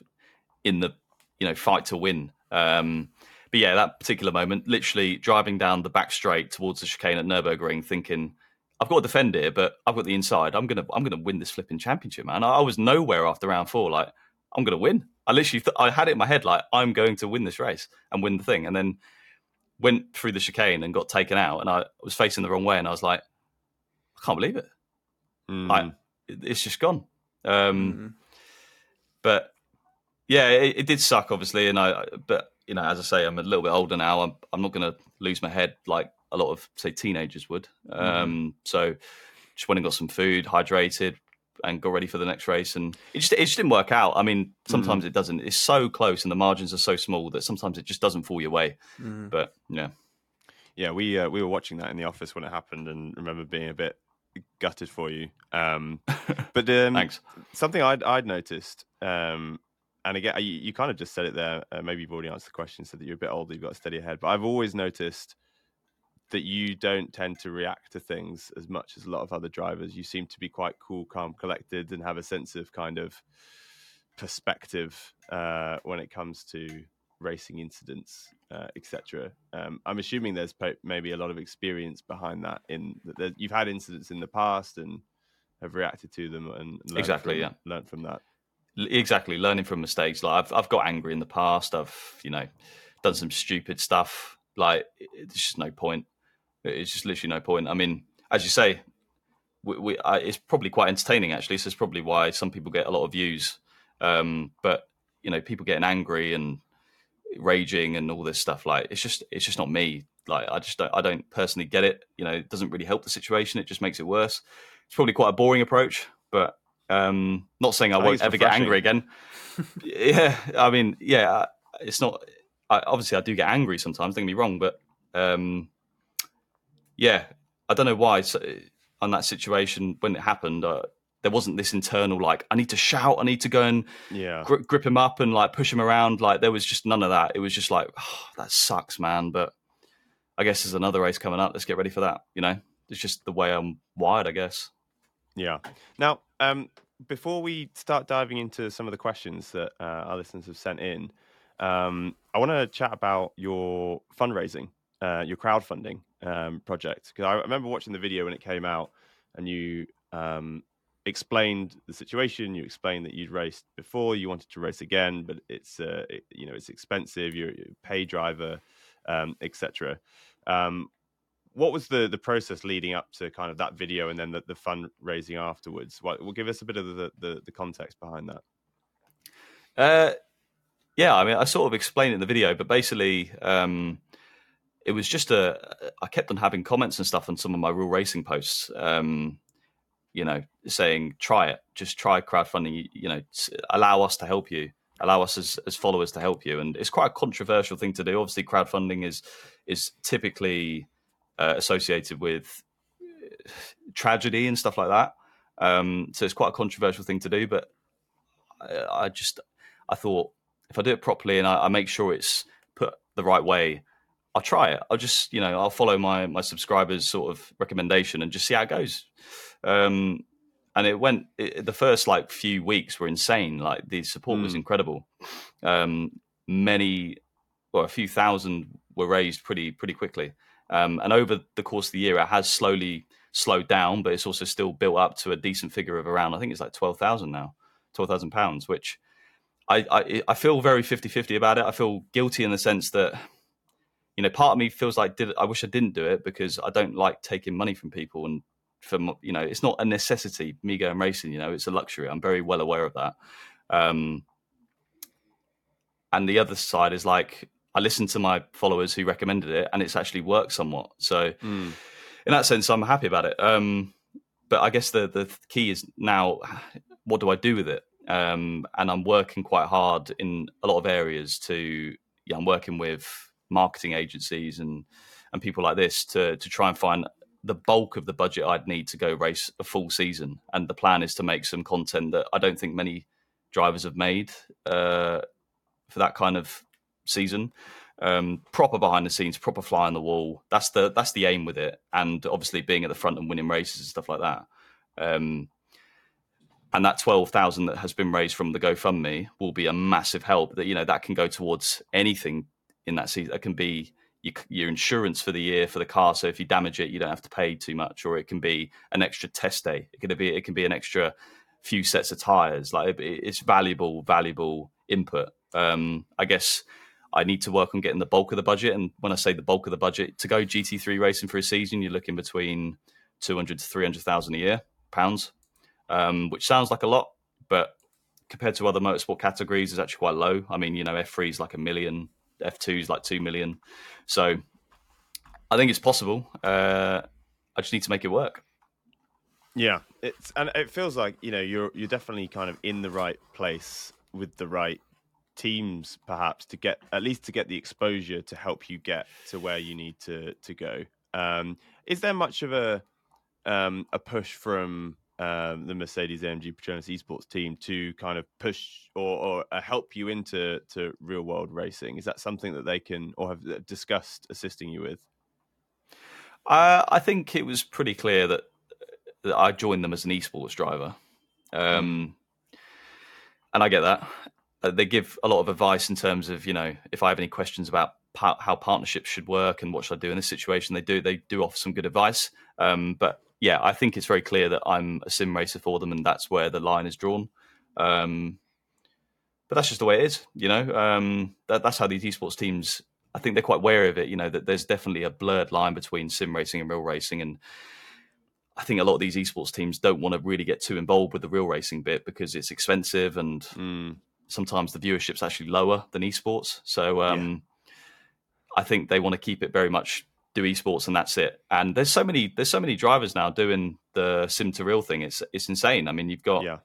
in the you know fight to win. Um, but yeah, that particular moment, literally driving down the back straight towards the chicane at Nurburgring, thinking I've got to defend here, but I've got the inside. I'm gonna I'm gonna win this flipping championship, man. I, I was nowhere after round four. Like I'm gonna win. I literally th- I had it in my head like I'm going to win this race and win the thing, and then went through the chicane and got taken out, and I was facing the wrong way, and I was like, I can't believe it Mm. It's just gone. Um, Mhm. But yeah, it, it did suck, obviously. And I, but you know, as I say, I'm a little bit older now. I'm, I'm not going to lose my head like a lot of say teenagers would. Um, So just went and got some food, hydrated, and got ready for the next race. And it just it just didn't work out. I mean, sometimes it doesn't. It's so close, and the margins are so small that sometimes it just doesn't fall your way. Mhm. But yeah, yeah, we uh, we were watching that in the office when it happened, and remember being a bit gutted for you. Um, but um, thanks. something I'd I'd noticed um, and again, you, you, kind of just said it there. Uh, maybe you've already answered the question, said that you're a bit older, you've got a steady head. But I've always noticed that you don't tend to react to things as much as a lot of other drivers. You seem to be quite cool, calm, collected, and have a sense of kind of perspective uh, when it comes to racing incidents, uh, etc. Um, I'm assuming there's maybe a lot of experience behind that. In that you've had incidents in the past and have reacted to them and exactly, from, yeah, learned from that. Exactly, learning from mistakes. Like I've I've got angry in the past. I've you know done some stupid stuff. Like it's just no point. It's just literally no point. I mean, as you say, we, we I, it's probably quite entertaining actually. So it's probably why some people get a lot of views. Um, but you know, people getting angry and raging and all this stuff like it's just it's just not me like i just don't i don't personally get it you know it doesn't really help the situation it just makes it worse it's probably quite a boring approach but um not saying i, won't ever get angry again yeah i mean yeah it's not I, obviously i do get angry sometimes don't get me wrong but um yeah i don't know why so, on that situation when it happened uh, there wasn't this internal like I need to shout, I need to go and yeah gri- grip him up and like push him around. Like there was just none of that. It was just like oh, that sucks, man. But I guess there's another race coming up. Let's get ready for that. You know, it's just the way I'm wired, I guess. Yeah. Now, um, before we start diving into some of the questions that uh, our listeners have sent in, um, I want to chat about your fundraising, uh, your crowdfunding um, project. Because I remember watching the video when it came out, and you um, explained the situation. You explained that you'd raced before, you wanted to race again, but it's uh, it, you know it's expensive. You're, a pay driver, um, etc. Um, what was the the process leading up to kind of that video and then the, the fundraising afterwards? What will give us a bit of the, the, the context behind that? Uh, yeah, I mean, I sort of explained in the video, but basically, um, it was just a. I kept on having comments and stuff on some of my real racing posts. Um, you know, saying try it, just try crowdfunding. You, know, allow us to help you, allow us as, as followers to help you. And it's quite a controversial thing to do. Obviously, crowdfunding is is typically uh, associated with uh, tragedy and stuff like that. Um, so it's quite a controversial thing to do. But I, I just I thought if I do it properly and I, I make sure it's put the right way, I'll try it. I'll just, you know, I'll follow my my subscribers' sort of recommendation and just see how it goes. Um, and it went. It, the first like few weeks were insane. Like the support mm. was hmm. incredible. Um, many, well, a few thousand were raised pretty pretty quickly. Um, and over the course of the year, it has slowly slowed down, but it's also still built up to a decent figure of around. I think it's like twelve thousand now, twelve thousand pounds, which I, I I feel very 50-50 about it. I feel guilty in the sense that you know, part of me feels like did I wish I didn't do it because I don't like taking money from people and from you know, it's not a necessity me going racing. You know, it's a luxury. I'm very well aware of that. Um, and the other side is like I listened to my followers who recommended it, and it's actually worked somewhat. So, mm. in that sense, I'm happy about it. Um, but I guess the the key is now, what do I do with it? Um, and I'm working quite hard in a lot of areas to. Yeah, I'm working with marketing agencies and and people like this to to try and find the bulk of the budget I'd need to go race a full season. And the plan is to make some content that I don't think many drivers have made uh, for that kind of season. Um, proper behind the scenes, proper fly on the wall. That's the that's the aim with it. And obviously being at the front and winning races and stuff like that. Um, and that 12,000 that has been raised from the GoFundMe will be a massive help that, you know, that can go towards anything in that season. It can be your, your, insurance for the year for the car. So if you damage it, you don't have to pay too much, or it can be an extra test day. It can be it can be an extra few sets of tires. Like it, it's valuable, valuable input. Um, I guess I need to work on getting the bulk of the budget. And when I say the bulk of the budget, to go GT3 racing for a season, you're looking between two hundred to three hundred thousand a year pounds, um, which sounds like a lot, but compared to other motorsport categories, is actually quite low. I mean, you know, F3 is like a million, F2 is like 2 million. So I think it's possible. Uh, I just need to make it work. Yeah, it's and it feels like you know you're you're definitely kind of in the right place with the right teams, perhaps to get at least to get the exposure to help you get to where you need to to go. Um, is there much of a um, a push from um, the Mercedes AMG Petronas esports team to kind of push or, or uh, help you into to real world racing? Is that something that they can or have uh, discussed assisting you with? Uh, I think it was pretty clear that, that I joined them as an esports driver, um, and I get that. Uh, they give a lot of advice in terms of you know if I have any questions about pa- how partnerships should work and what should I do in this situation. They do they do offer some good advice, um, but yeah, I think it's very clear that I'm a sim racer for them, and that's where the line is drawn. Um, but that's just the way it is, you know. Um, that, that's how these esports teams. I think they're quite wary of it, you know. That there's definitely a blurred line between sim racing and real racing, and I think a lot of these esports teams don't want to really get too involved with the real racing bit because it's expensive and Mm. sometimes the viewership's actually lower than esports. So um, I think they want to keep it very much do esports and that's it. And there's so many there's so many drivers now doing the sim to real thing. It's it's insane. I mean, you've got Yeah.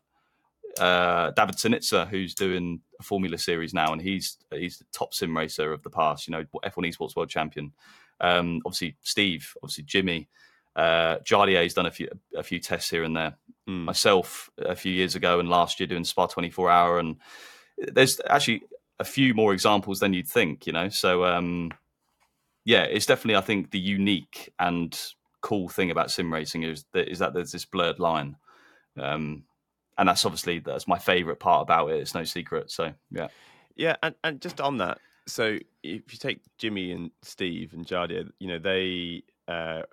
uh, David Tonizza who's doing a Formula Series now, and he's he's the top sim racer of the past. You know, F1 Esports World Champion. Um, obviously, Steve. Obviously, Jimmy. Uh, Jardier's done a few a few tests here and there. Mm. Myself a few years ago and last year doing Spa 24 Hour, and there's actually a few more examples than you'd think. You know, so um, yeah, it's definitely I think the unique and cool thing about sim racing is that is that there's this blurred line. Um, and that's obviously that's my favorite part about it. It's no secret. So yeah, Yeah, and, and just on that, so if you take Jimmy and Steve and Jardier, you know they, uh,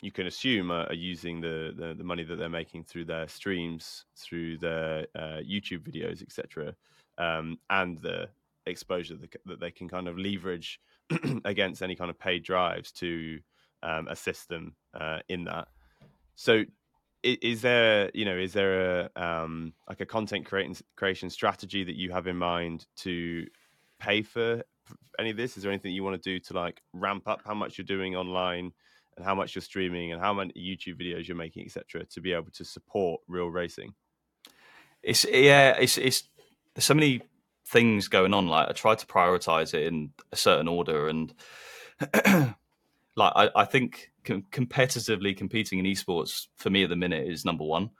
you can assume are, are using the, the the money that they're making through their streams, through their uh, YouTube videos, etc., um, and the exposure that, that they can kind of leverage against any kind of paid drives to um, assist them uh, in that. So is there you know is there a um like a content creating creation strategy that you have in mind to pay for any of this is there anything you want to do to like ramp up how much you're doing online and how much you're streaming and how many youtube videos you're making etc to be able to support real racing it's yeah, it's it's there's so many things going on. Like I try to prioritize it in a certain order, and like I, I think com- competitively competing in esports for me at the minute is number one.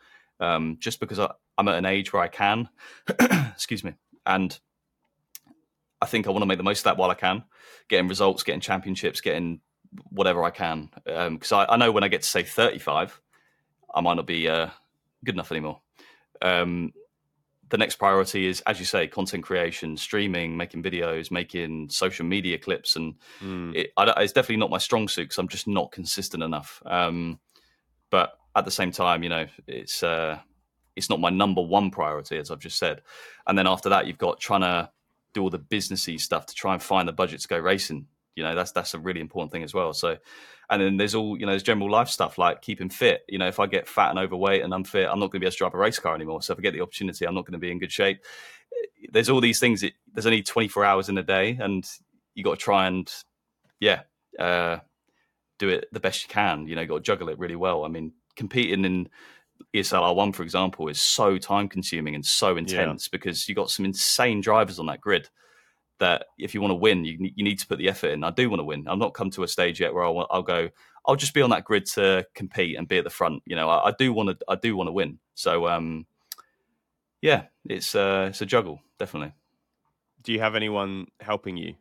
Um, just because I, I'm at an age where I can, excuse me, and I think I want to make the most of that while I can, getting results, getting championships, getting whatever I can. Because I, I know when I get to say 35, I might not be uh, good enough anymore. Um, the next priority is, as you say, content creation, streaming, making videos, making social media clips, and Mm, it, I, it's definitely not my strong suit because I'm just not consistent enough. Um, but at the same time, you know, it's uh, it's not my number one priority, as I've just said. And then after that, you've got trying to do all the businessy stuff to try and find the budget to go racing. You know, that's that's a really important thing as well. So, and then there's all you know, there's general life stuff like keeping fit. You know, if I get fat and overweight and unfit, I'm not going to be able to drive a race car anymore. So if I get the opportunity, I'm not going to be in good shape. There's all these things. That, there's only 24 hours in a day, and you got to try and yeah, uh, do it the best you can. You know, you got to juggle it really well. I mean, competing in E ESL R1, for example, is so time consuming and so intense because you got some insane drivers on that grid. That if you want to win, you you need to put the effort in. I do want to win. I've not come to a stage yet where I'll, I'll go. I'll just be on that grid to compete and be at the front. You know, I, I do want to. I do want to win. So, um, yeah, it's uh, it's a juggle, definitely. do you have anyone helping you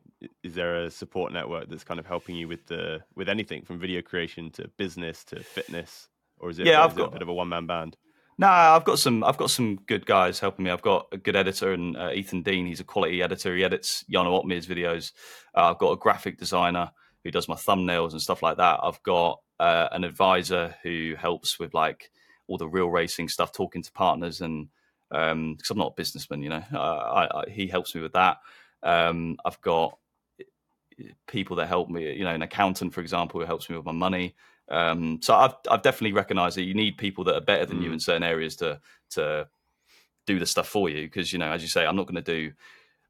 is there a support network that's kind of helping you with the with anything from video creation to business to fitness or is it, Yeah, I've it a bit of a one-man band No, I've got some. I've got some good guys helping me. I've got a good editor and uh, Ethan Dean. He's a quality editor. He edits Jarno Opmeer's videos. Uh, I've got a graphic designer who does my thumbnails and stuff like that. I've got uh, an advisor who helps with like all the real racing stuff, talking to partners, and because I'm not a businessman, you know, I, I, he helps me with that. Um, I've got people that help me. You know, an accountant, for example, who helps me with my money. Um, so I've I've definitely recognised that you need people that are better than you Mm. in certain areas to to do the stuff for you. Because you know, as you say, I'm not going to do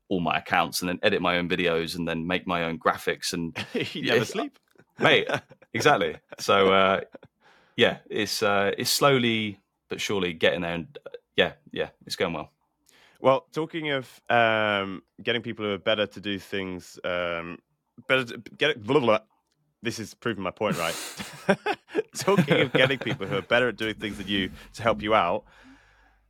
all my accounts and then edit my own videos and then make my own graphics and you never sleep mate exactly. So uh, yeah, it's uh, it's slowly but surely getting there. And uh, yeah, yeah, it's going well. Well, talking of um, getting people who are better to do things, um, better to get blah, blah. This is proving my point, right? Talking of getting people who are better at doing things than you to help you out,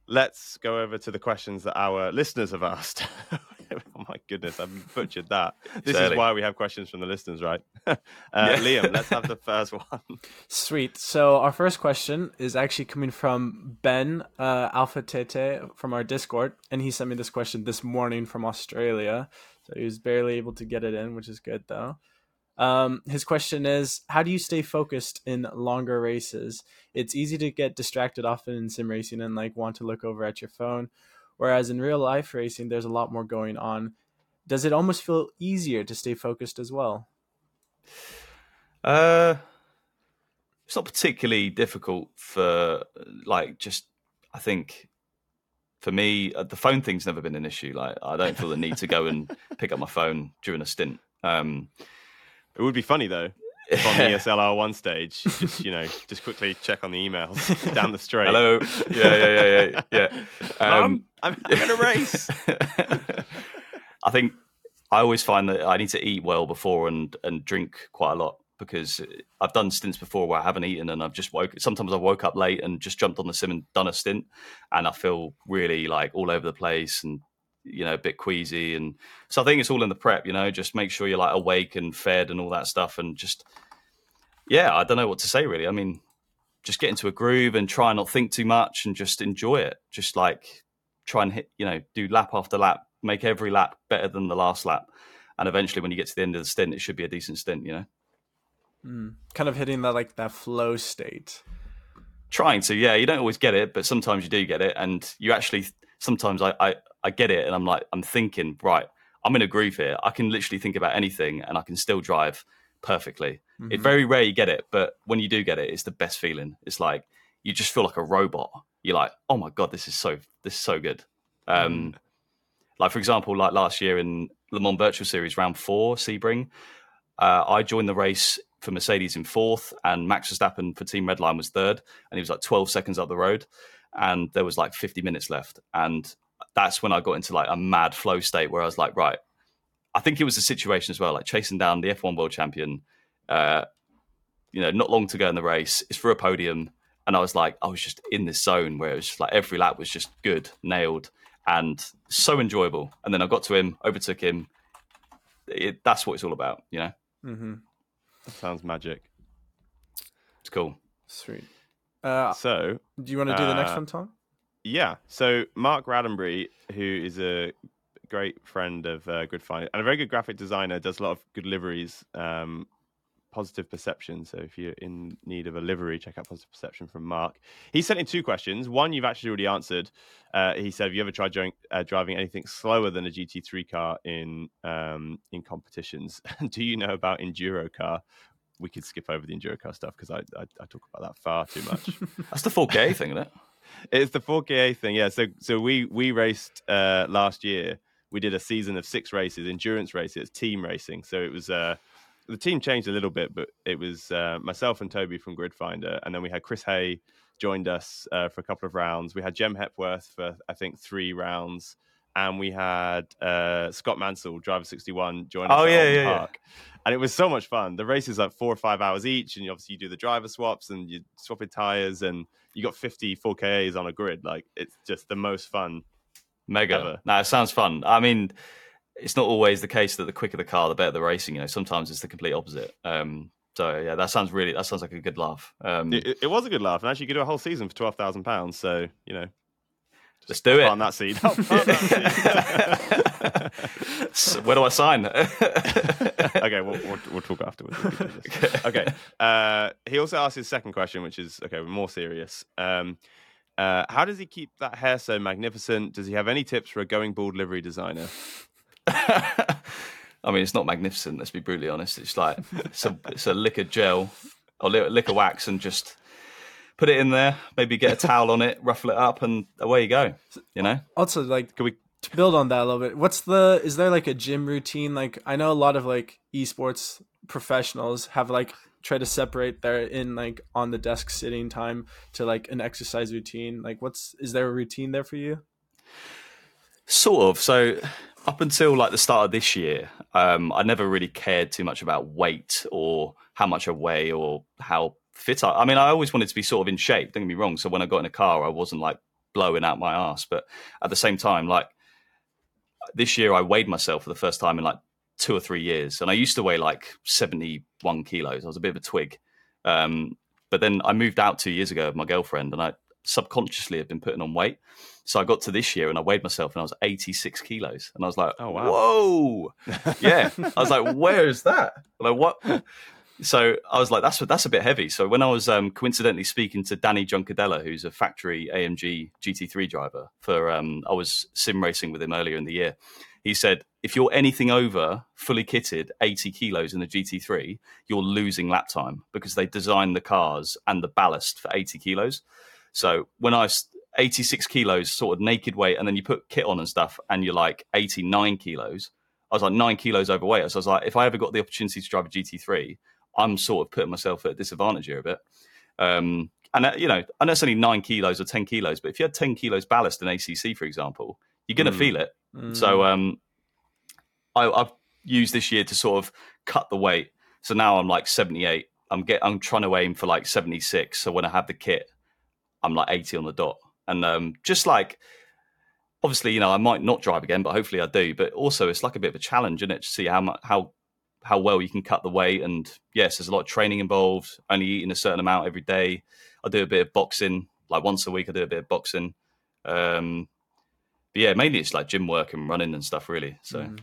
let's go over to the questions that our listeners have asked. oh my goodness, I've butchered that. This is why we have questions from the listeners, right? uh, Yeah. Liam, let's have the first one. Sweet. So our first question is actually coming from Ben uh, Alpha Tete from our Discord, and he sent me this question this morning from Australia. So he was barely able to get it in, which is good though. Um, his question is, how do you stay focused in longer races? It's easy to get distracted often in sim racing and like want to look over at your phone, whereas in real life racing, there's a lot more going on. Does it almost feel easier to stay focused as well? Uh, it's not particularly difficult for like just. I think for me, uh, the phone thing's never been an issue. Like I don't feel the need to go and pick up my phone during a stint. Um, It would be funny though. If on the ESLR one stage, just you know, just quickly check on the emails down the straight. Hello. Yeah, yeah, yeah, yeah, yeah. Um, I'm, I'm in a race. I think I always find that I need to eat well before and and drink quite a lot because I've done stints before where I haven't eaten and I've just woke. Sometimes I woke up late and just jumped on the sim and done a stint, and I feel really like all over the place and you know a bit queasy and so I think it's all in the prep. You know, just make sure you're like awake and fed and all that stuff and just yeah, I don't know what to say really. I mean, just get into a groove and try and not think too much and just enjoy it. Just like try and hit, you know, do lap after lap, make every lap better than the last lap. And eventually, when you get to the end of the stint, it should be a decent stint, you know. Mm. Kind of hitting that like that flow state. Trying to, yeah, you don't always get it, but sometimes you do get it. And you actually, sometimes I, I, I get it and I'm like, I'm thinking, right, I'm in a groove here. I can literally think about anything and I can still drive perfectly. It's Mhm. very rare you get it, but when you do get it, it's the best feeling. It's like you just feel like a robot. You're like, oh my god, this is so this is so good. Um, Like for example, like last year in Le Mans Virtual Series round four, Sebring, uh, I joined the race for Mercedes in fourth, and Max Verstappen for Team Redline was third, and he was like 12 seconds up the road, and there was like 50 minutes left, and that's when I got into like a mad flow state where I was like, right, I think it was a situation as well, like chasing down the F1 world champion. Uh, you know, not long to go in the race. It's for a podium, and I was like, I was just in this zone where it was just like every lap was just good, nailed, and so enjoyable. And then I got to him, overtook him. It, that's what it's all about, you know. Mm-hmm. That sounds magic. It's cool. Sweet. Uh, So do you want to do the next uh, one, Tom? Yeah. So Mark Raddenbury, who is a great friend of uh, Gridfinder and a very good graphic designer, does a lot of good liveries. Um, Positive Perception. So if you're in need of a livery, check out Positive Perception from Mark. He sent in two questions. One you've actually already answered. Uh, he said, "Have you ever tried driving, uh, driving anything slower than a GT3 car in um, in competitions? Do you know about enduro car?" We could skip over the enduro car stuff because I, I I talk about that far too much. That's the 4K thing, isn't it? It's the 4KA thing, yeah. So so we we raced uh, last year. We did a season of six races, endurance races, team racing. So it was uh, the team changed a little bit, but it was uh, myself and Toby from Gridfinder, and then we had Chris Haye joined us uh, for a couple of rounds. We had Jem Hepworth for I think three rounds, and we had uh, Scott Mansell, driver 61, join us Oh, at yeah, yeah, yeah. Park. And it was so much fun. The race is like four or five hours each, and you obviously you do the driver swaps and you swapping tires, and you got 50 4KAs on a grid. Like it's just the most fun. Mega. Ever. No, it sounds fun. I mean, it's not always the case that the quicker the car, the better the racing. You know, sometimes it's the complete opposite. Um, so yeah, that sounds really that sounds like a good laugh. Um, It, it was a good laugh, and actually, you could do a whole season for twelve thousand pounds. So you know, let's do it. On that seed. Plant that seed. So where do I sign? okay, we'll, we'll, we'll talk afterwards. Okay. Uh, he also asked his second question, which is okay, more serious. Um, uh, how does he keep that hair so magnificent? Does he have any tips for a going bald livery designer? I mean, it's not magnificent. Let's be brutally honest. It's like it's a, it's a lick of gel or li- lick of wax, and just put it in there. Maybe get a towel on it, ruffle it up, and away you go. You know. Also, like Can we? to build on that a little bit, what's the is there like a gym routine? Like I know a lot of like esports professionals have like try to separate their in like on the desk sitting time to like an exercise routine. Like what's is there a routine there for you? Sort of. So up until like the start of this year, um, I never really cared too much about weight or how much I weigh or how fit I. Mean, I always wanted to be sort of in shape. Don't get me wrong. So when I got in a car, I wasn't like blowing out my ass. But at the same time, like this year, I weighed myself for the first time in like two or three years, and I used to weigh like seventy-one kilos. I was a bit of a twig. Um, but then I moved out two years ago with my girlfriend, and I subconsciously have been putting on weight. So I got to this year and I weighed myself and I was 86 kilos. And I was like, Oh, wow. whoa. yeah. I was like, where is that? Like, what? So I was like, that's that's a bit heavy. So when I was um, coincidentally speaking to Dani Juncadella, who's a factory AMG GT3 driver, for um, I was sim racing with him earlier in the year. He said, if you're anything over fully kitted 80 kilos in the GT3, you're losing lap time because they designed the cars and the ballast for 80 kilos. So when I was 86 kilos, sort of naked weight, and then you put kit on and stuff, and you're like 89 kilos, I was like nine kilos overweight. So I was like, if I ever got the opportunity to drive a GT3, I'm sort of putting myself at a disadvantage here a bit. Um, and uh, you know, I know it's only nine kilos or 10 kilos, but if you had 10 kilos ballast in ACC, for example, you're going to Mm. feel it. Mm. So um, I, I've used this year to sort of cut the weight. So now I'm like 78. I'm get I'm trying to aim for like 76. So when I have the kit, I'm like 80 on the dot. And um, just like obviously, you know, I might not drive again, but hopefully I do. But also, it's like a bit of a challenge, isn't it, to see how much how how well you can cut the weight. And yes, there's a lot of training involved. Only eating a certain amount every day. I do a bit of boxing, like once a week. I do a bit of boxing. Um, but yeah, mainly it's like gym work and running and stuff, really. So Mm.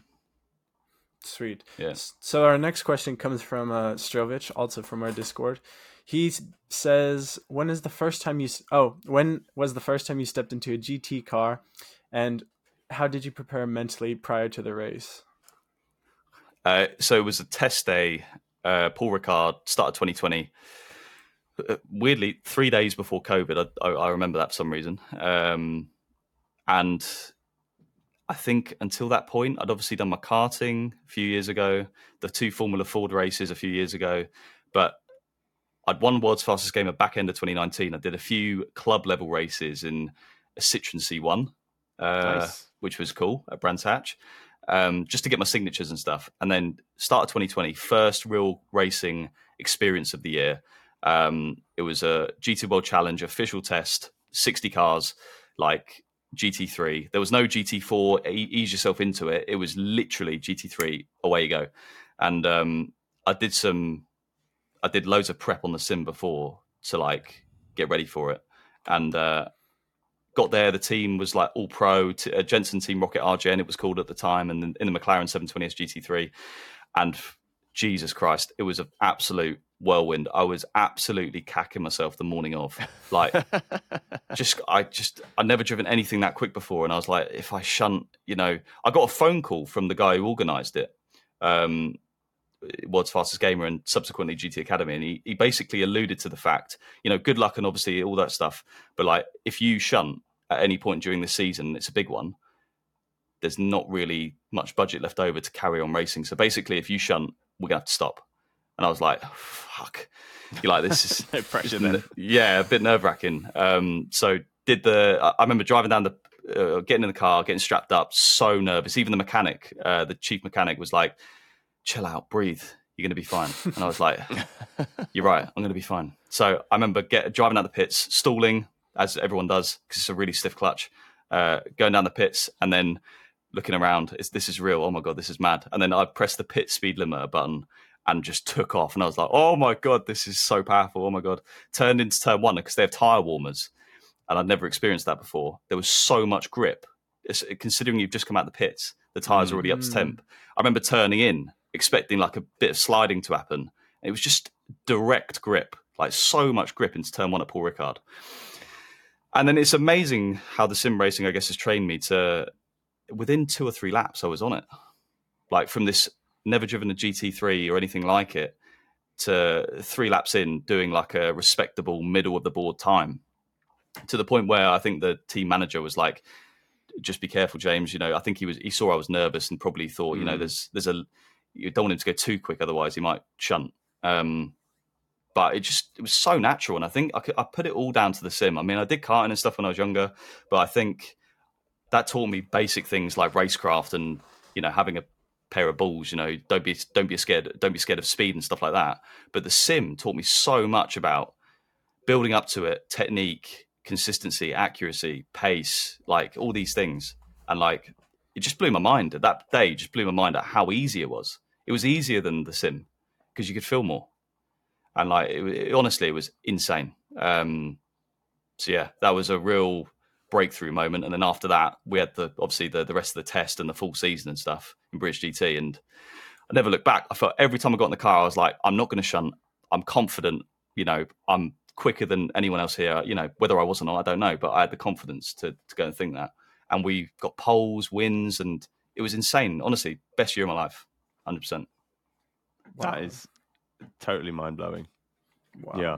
Sweet. Yeah. So our next question comes from uh, Strovich, also from our Discord. He says, "When is the first time you? Oh, when was the first time you stepped into a GT car, and how did you prepare mentally prior to the race?" Uh, so it was a test day. Uh, Paul Ricard started 2020. Uh, Weirdly, three days before COVID, I, I, I remember that for some reason. Um, and I think until that point, I'd obviously done my karting a few years ago, the two Formula Ford races a few years ago, but I'd won World's Fastest Gamer back end of 2019. I did a few club level races in a Citroen C1, uh, Nice. which was cool at Brands Hatch, um, just to get my signatures and stuff. And then start of 2020, first real racing experience of the year. Um, it was a GT World Challenge official test, 60 cars, like GT3. There was no GT4. E- ease yourself into it. It was literally GT3. Away you go. And um, I did some, I did loads of prep on the sim before to like get ready for it, and uh, got there. The team was like all pro. T- uh, Jenson Team Rocket RJN it was called at the time, and in the McLaren 720s GT3, and Jesus Christ, it was an absolute whirlwind. I was absolutely cacking myself the morning of, like just I just I never driven anything that quick before, and I was like, if I shunt, you know, I got a phone call from the guy who organised it, um, world's fastest gamer, and subsequently GT Academy, and he he basically alluded to the fact, you know, good luck and obviously all that stuff, but like if you shunt at any point during the season, it's a big one. There's not really much budget left over to carry on racing. So basically, if you shunt, we're gonna have to stop. And I was like, fuck. You're like, this is No pressure then. yeah, a bit nerve wracking. Um, so did the I I remember driving down the uh, getting in the car, getting strapped up, so nervous. Even the mechanic, uh, the chief mechanic, was like, "Chill out, breathe. You're gonna be fine." And I was like, "You're right. I'm gonna be fine." So I remember get driving out the pits, stalling as everyone does because it's a really stiff clutch. Uh, going down the pits and then looking around. It's, this is real. Oh my god, this is mad. And then I pressed the pit speed limiter button and just took off. And I was like, oh my god, this is so powerful. Oh my god. Turned into turn one because they have tire warmers, and I'd never experienced that before. There was so much grip. It's, considering you've just come out the pits, the tires are already up to Mm. temp. I remember turning in, expecting like a bit of sliding to happen. It was just direct grip, like so much grip into turn one at Paul Ricard. And then it's amazing how the sim racing, I guess, has trained me to within two or three laps, I was on it. Like from this never driven a GT3 or anything like it to three laps in doing like a respectable middle of the board time to the point where I think the team manager was like, just be careful, James. You know, I think he was, he saw I was nervous and probably thought, you know, Mm. there's, there's a, you don't want him to go too quick. Otherwise he might shunt. Um, but it just, it was so natural. And I think I, could, I put it all down to the sim. I mean, I did karting and stuff when I was younger, but I think that taught me basic things like racecraft and you know having a pair of balls. You know, don't be don't be scared don't be scared of speed and stuff like that. But the sim taught me so much about building up to it, technique, consistency, accuracy, pace, like all these things, and like it just blew my mind at that day. Just blew my mind at how easy it was. It was easier than the sim because you could feel more, and like it, it, honestly, it was insane. Um, so yeah, that was a real breakthrough moment. And then after that, we had the obviously the, the rest of the test and the full season and stuff in British GT. And I never looked back. I felt every time I got in the car, I was like, I'm not going to shunt. I'm confident. You know, I'm quicker than anyone else here. You know, whether I was or not, I don't know, but I had the confidence to, to go and think that. And we got poles, wins, and it was insane. Honestly, best year of my life, hundred percent. That wow. is totally mind blowing. Wow. Yeah.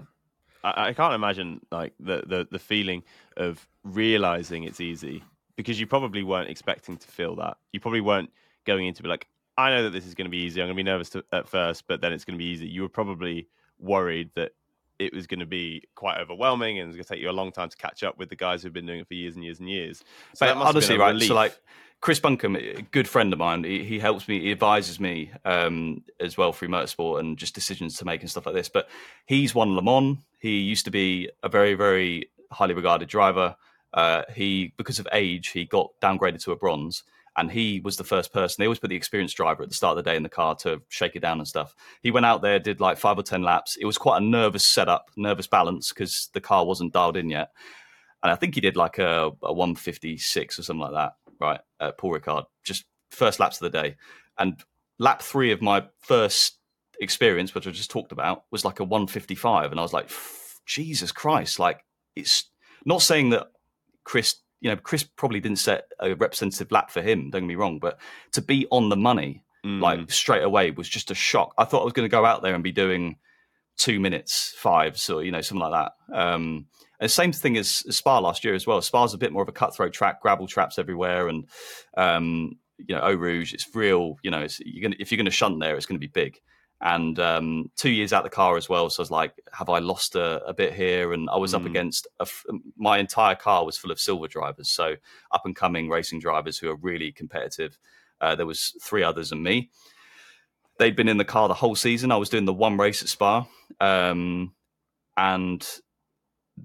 I, I can't imagine like the, the the feeling of realizing it's easy because you probably weren't expecting to feel that. You probably weren't going into be like, I know that this is going to be easy. I'm going to be nervous to, at first, but then it's going to be easy. You were probably worried that it was going to be quite overwhelming and it's going to take you a long time to catch up with the guys who've been doing it for years and years and years. So but honestly, right? Relief. So like Chris Buncombe, a good friend of mine, he, he helps me, he advises me um, as well through motorsport and just decisions to make and stuff like this. But he's won Le Mans. He used to be a very, very highly regarded driver. Uh, he, because of age, he got downgraded to a bronze, and he was the first person. They always put the experienced driver at the start of the day in the car to shake it down and stuff. He went out there, did like five or ten laps. It was quite a nervous setup, nervous balance because the car wasn't dialed in yet. And I think he did like a, a 156 or something like that right, uh, Paul Ricard, just first laps of the day. And lap three of my first experience, which I just talked about, was like a 155. And I was like, Jesus Christ, like it's not saying that Chris, you know, Chris probably didn't set a representative lap for him, don't get me wrong, but to be on the money, mm. like straight away was just a shock. I thought I was going to go out there and be doing two minutes, fives, or, you know, something like that. Um, and same thing as, as Spa last year as well. Spa's a bit more of a cutthroat track, gravel traps everywhere, and um, you know, Eau Rouge, it's real. You know, it's, you're gonna if you're going to shunt there, it's going to be big. And um, two years out the car as well, so I was like, have I lost a, a bit here? And I was mm. up against my entire car was full of silver drivers, so up and coming racing drivers who are really competitive. Uh, there was three others and me. They'd been in the car the whole season. I was doing the one race at Spa, um, and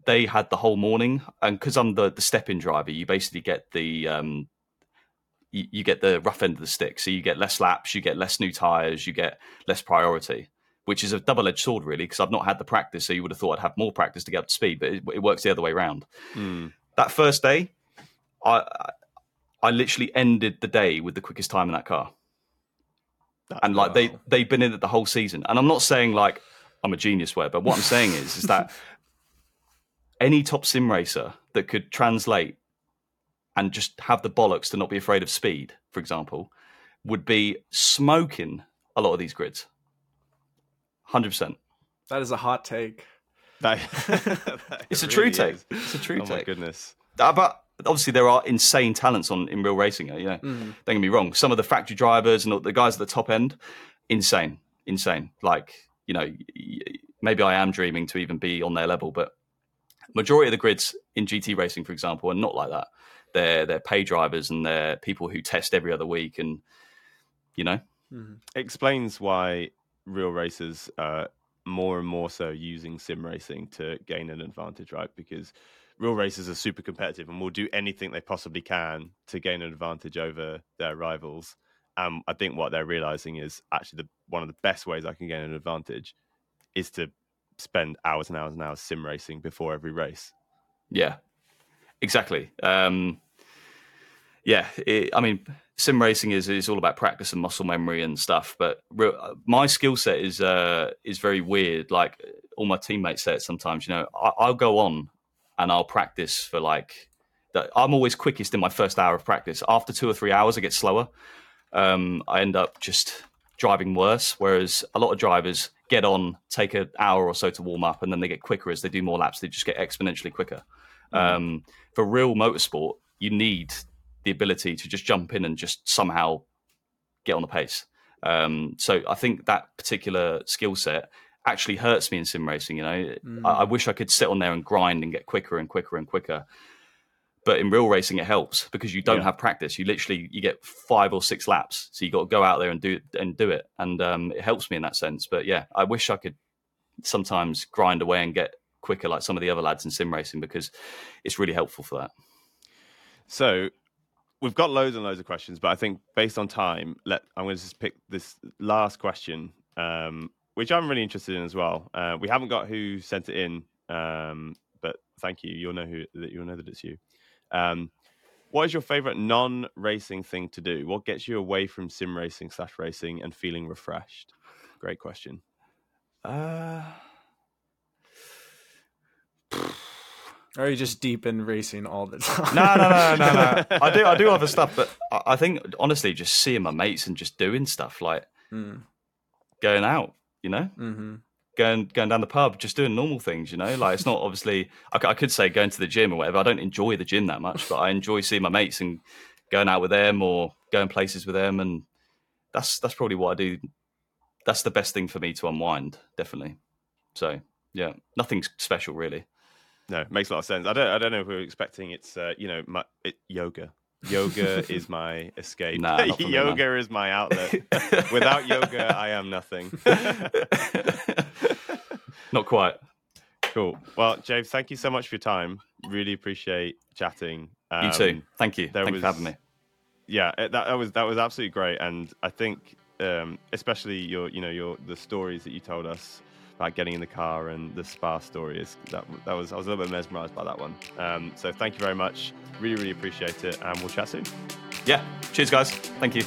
they had the whole morning, and because I'm the the step-in driver, you basically get the um, you, you, get the rough end of the stick. So you get less laps, you get less new tires, you get less priority, which is a double-edged sword, really. Because I've not had the practice, so you would have thought I'd have more practice to get up to speed, but it, it works the other way around. Mm. That first day, I I literally ended the day with the quickest time in that car. and like they they've been in it the whole season. And I'm not saying like I'm a genius where, but what I'm saying is is that any top sim racer that could translate and just have the bollocks to not be afraid of speed, for example, would be smoking a lot of these grids. Hundred percent. That is a hot take. That, it's a true take. Is. It's a true oh take. my goodness. Uh, but obviously there are insane talents on in real racing. You know, mm. don't get me wrong. Some of the factory drivers and the guys at the top end, insane, insane. Like you know, maybe I am dreaming to even be on their level, but majority of the grids in GT racing, for example, are not like that. They're they're pay drivers and they're people who test every other week, and you know, mm-hmm. explains why real racers are more and more so using sim racing to gain an advantage, right? Because real racers are super competitive and will do anything they possibly can to gain an advantage over their rivals. And I think what they're realizing is actually the one of the best ways I can gain an advantage is to spend hours and hours and hours sim racing before every race. Yeah, exactly. Um, yeah, it, I mean, sim racing is is all about practice and muscle memory and stuff. But my skill set is uh, is very weird. Like all my teammates say it sometimes. You know, I, I'll go on and I'll practice for like. I'm always quickest in my first hour of practice. After two or three hours, I get slower. Um, I end up just driving worse. Whereas a lot of drivers get on, take an hour or so to warm up, and then they get quicker as they do more laps. They just get exponentially quicker. Mm-hmm. Um, for real motorsport, you need the ability to just jump in and just somehow get on the pace. Um, so I think that particular skill set actually hurts me in sim racing. You know, mm. I, I, wish I could sit on there and grind and get quicker and quicker and quicker. but in real racing it helps because you don't Yeah. have practice. You literally you get five or six laps, so you got to go out there and do and do it, and um, it helps me in that sense. But yeah, I wish I could sometimes grind away and get quicker like some of the other lads in sim racing because it's really helpful for that. So we've got loads and loads of questions, but I think based on time, let I'm going to just pick this last question, um, which I'm really interested in as well. Uh, we haven't got who sent it in, um, but thank you. You'll know who that you'll know that it's you. Um, what is your favorite non-racing thing to do? What gets you away from sim racing slash racing and feeling refreshed? Great question. Uh, Or are you just deep in racing all the time? no, no, no, no, no. I do, I do other stuff, but I I think honestly, just seeing my mates and just doing stuff like Mm, going out, you know, hmm going going down the pub, just doing normal things, you know. Like it's not obviously. I could say going to the gym or whatever. I don't enjoy the gym that much, but I enjoy seeing my mates and going out with them or going places with them, and that's that's probably what I do. That's the best thing for me to unwind, definitely. So yeah, nothing special really. No, it makes a lot of sense. I don't. I don't know if we are expecting it's. Uh, you know, my it, yoga. Yoga is my escape. Nah, for me, yoga is my outlet. Without yoga, I am nothing. Not quite. cool. Well, James, thank you so much for your time. Really appreciate chatting. You too. Um, Thank you. Thank you for having me. Yeah, that, that was that was absolutely great, and I think um, especially your you know your the stories that you told us about getting in the car and the spa story is that that was I was a little bit mesmerized by that one. Um, so thank you very much. Really, really appreciate it, and we'll chat soon. Yeah. Cheers, guys. Thank you.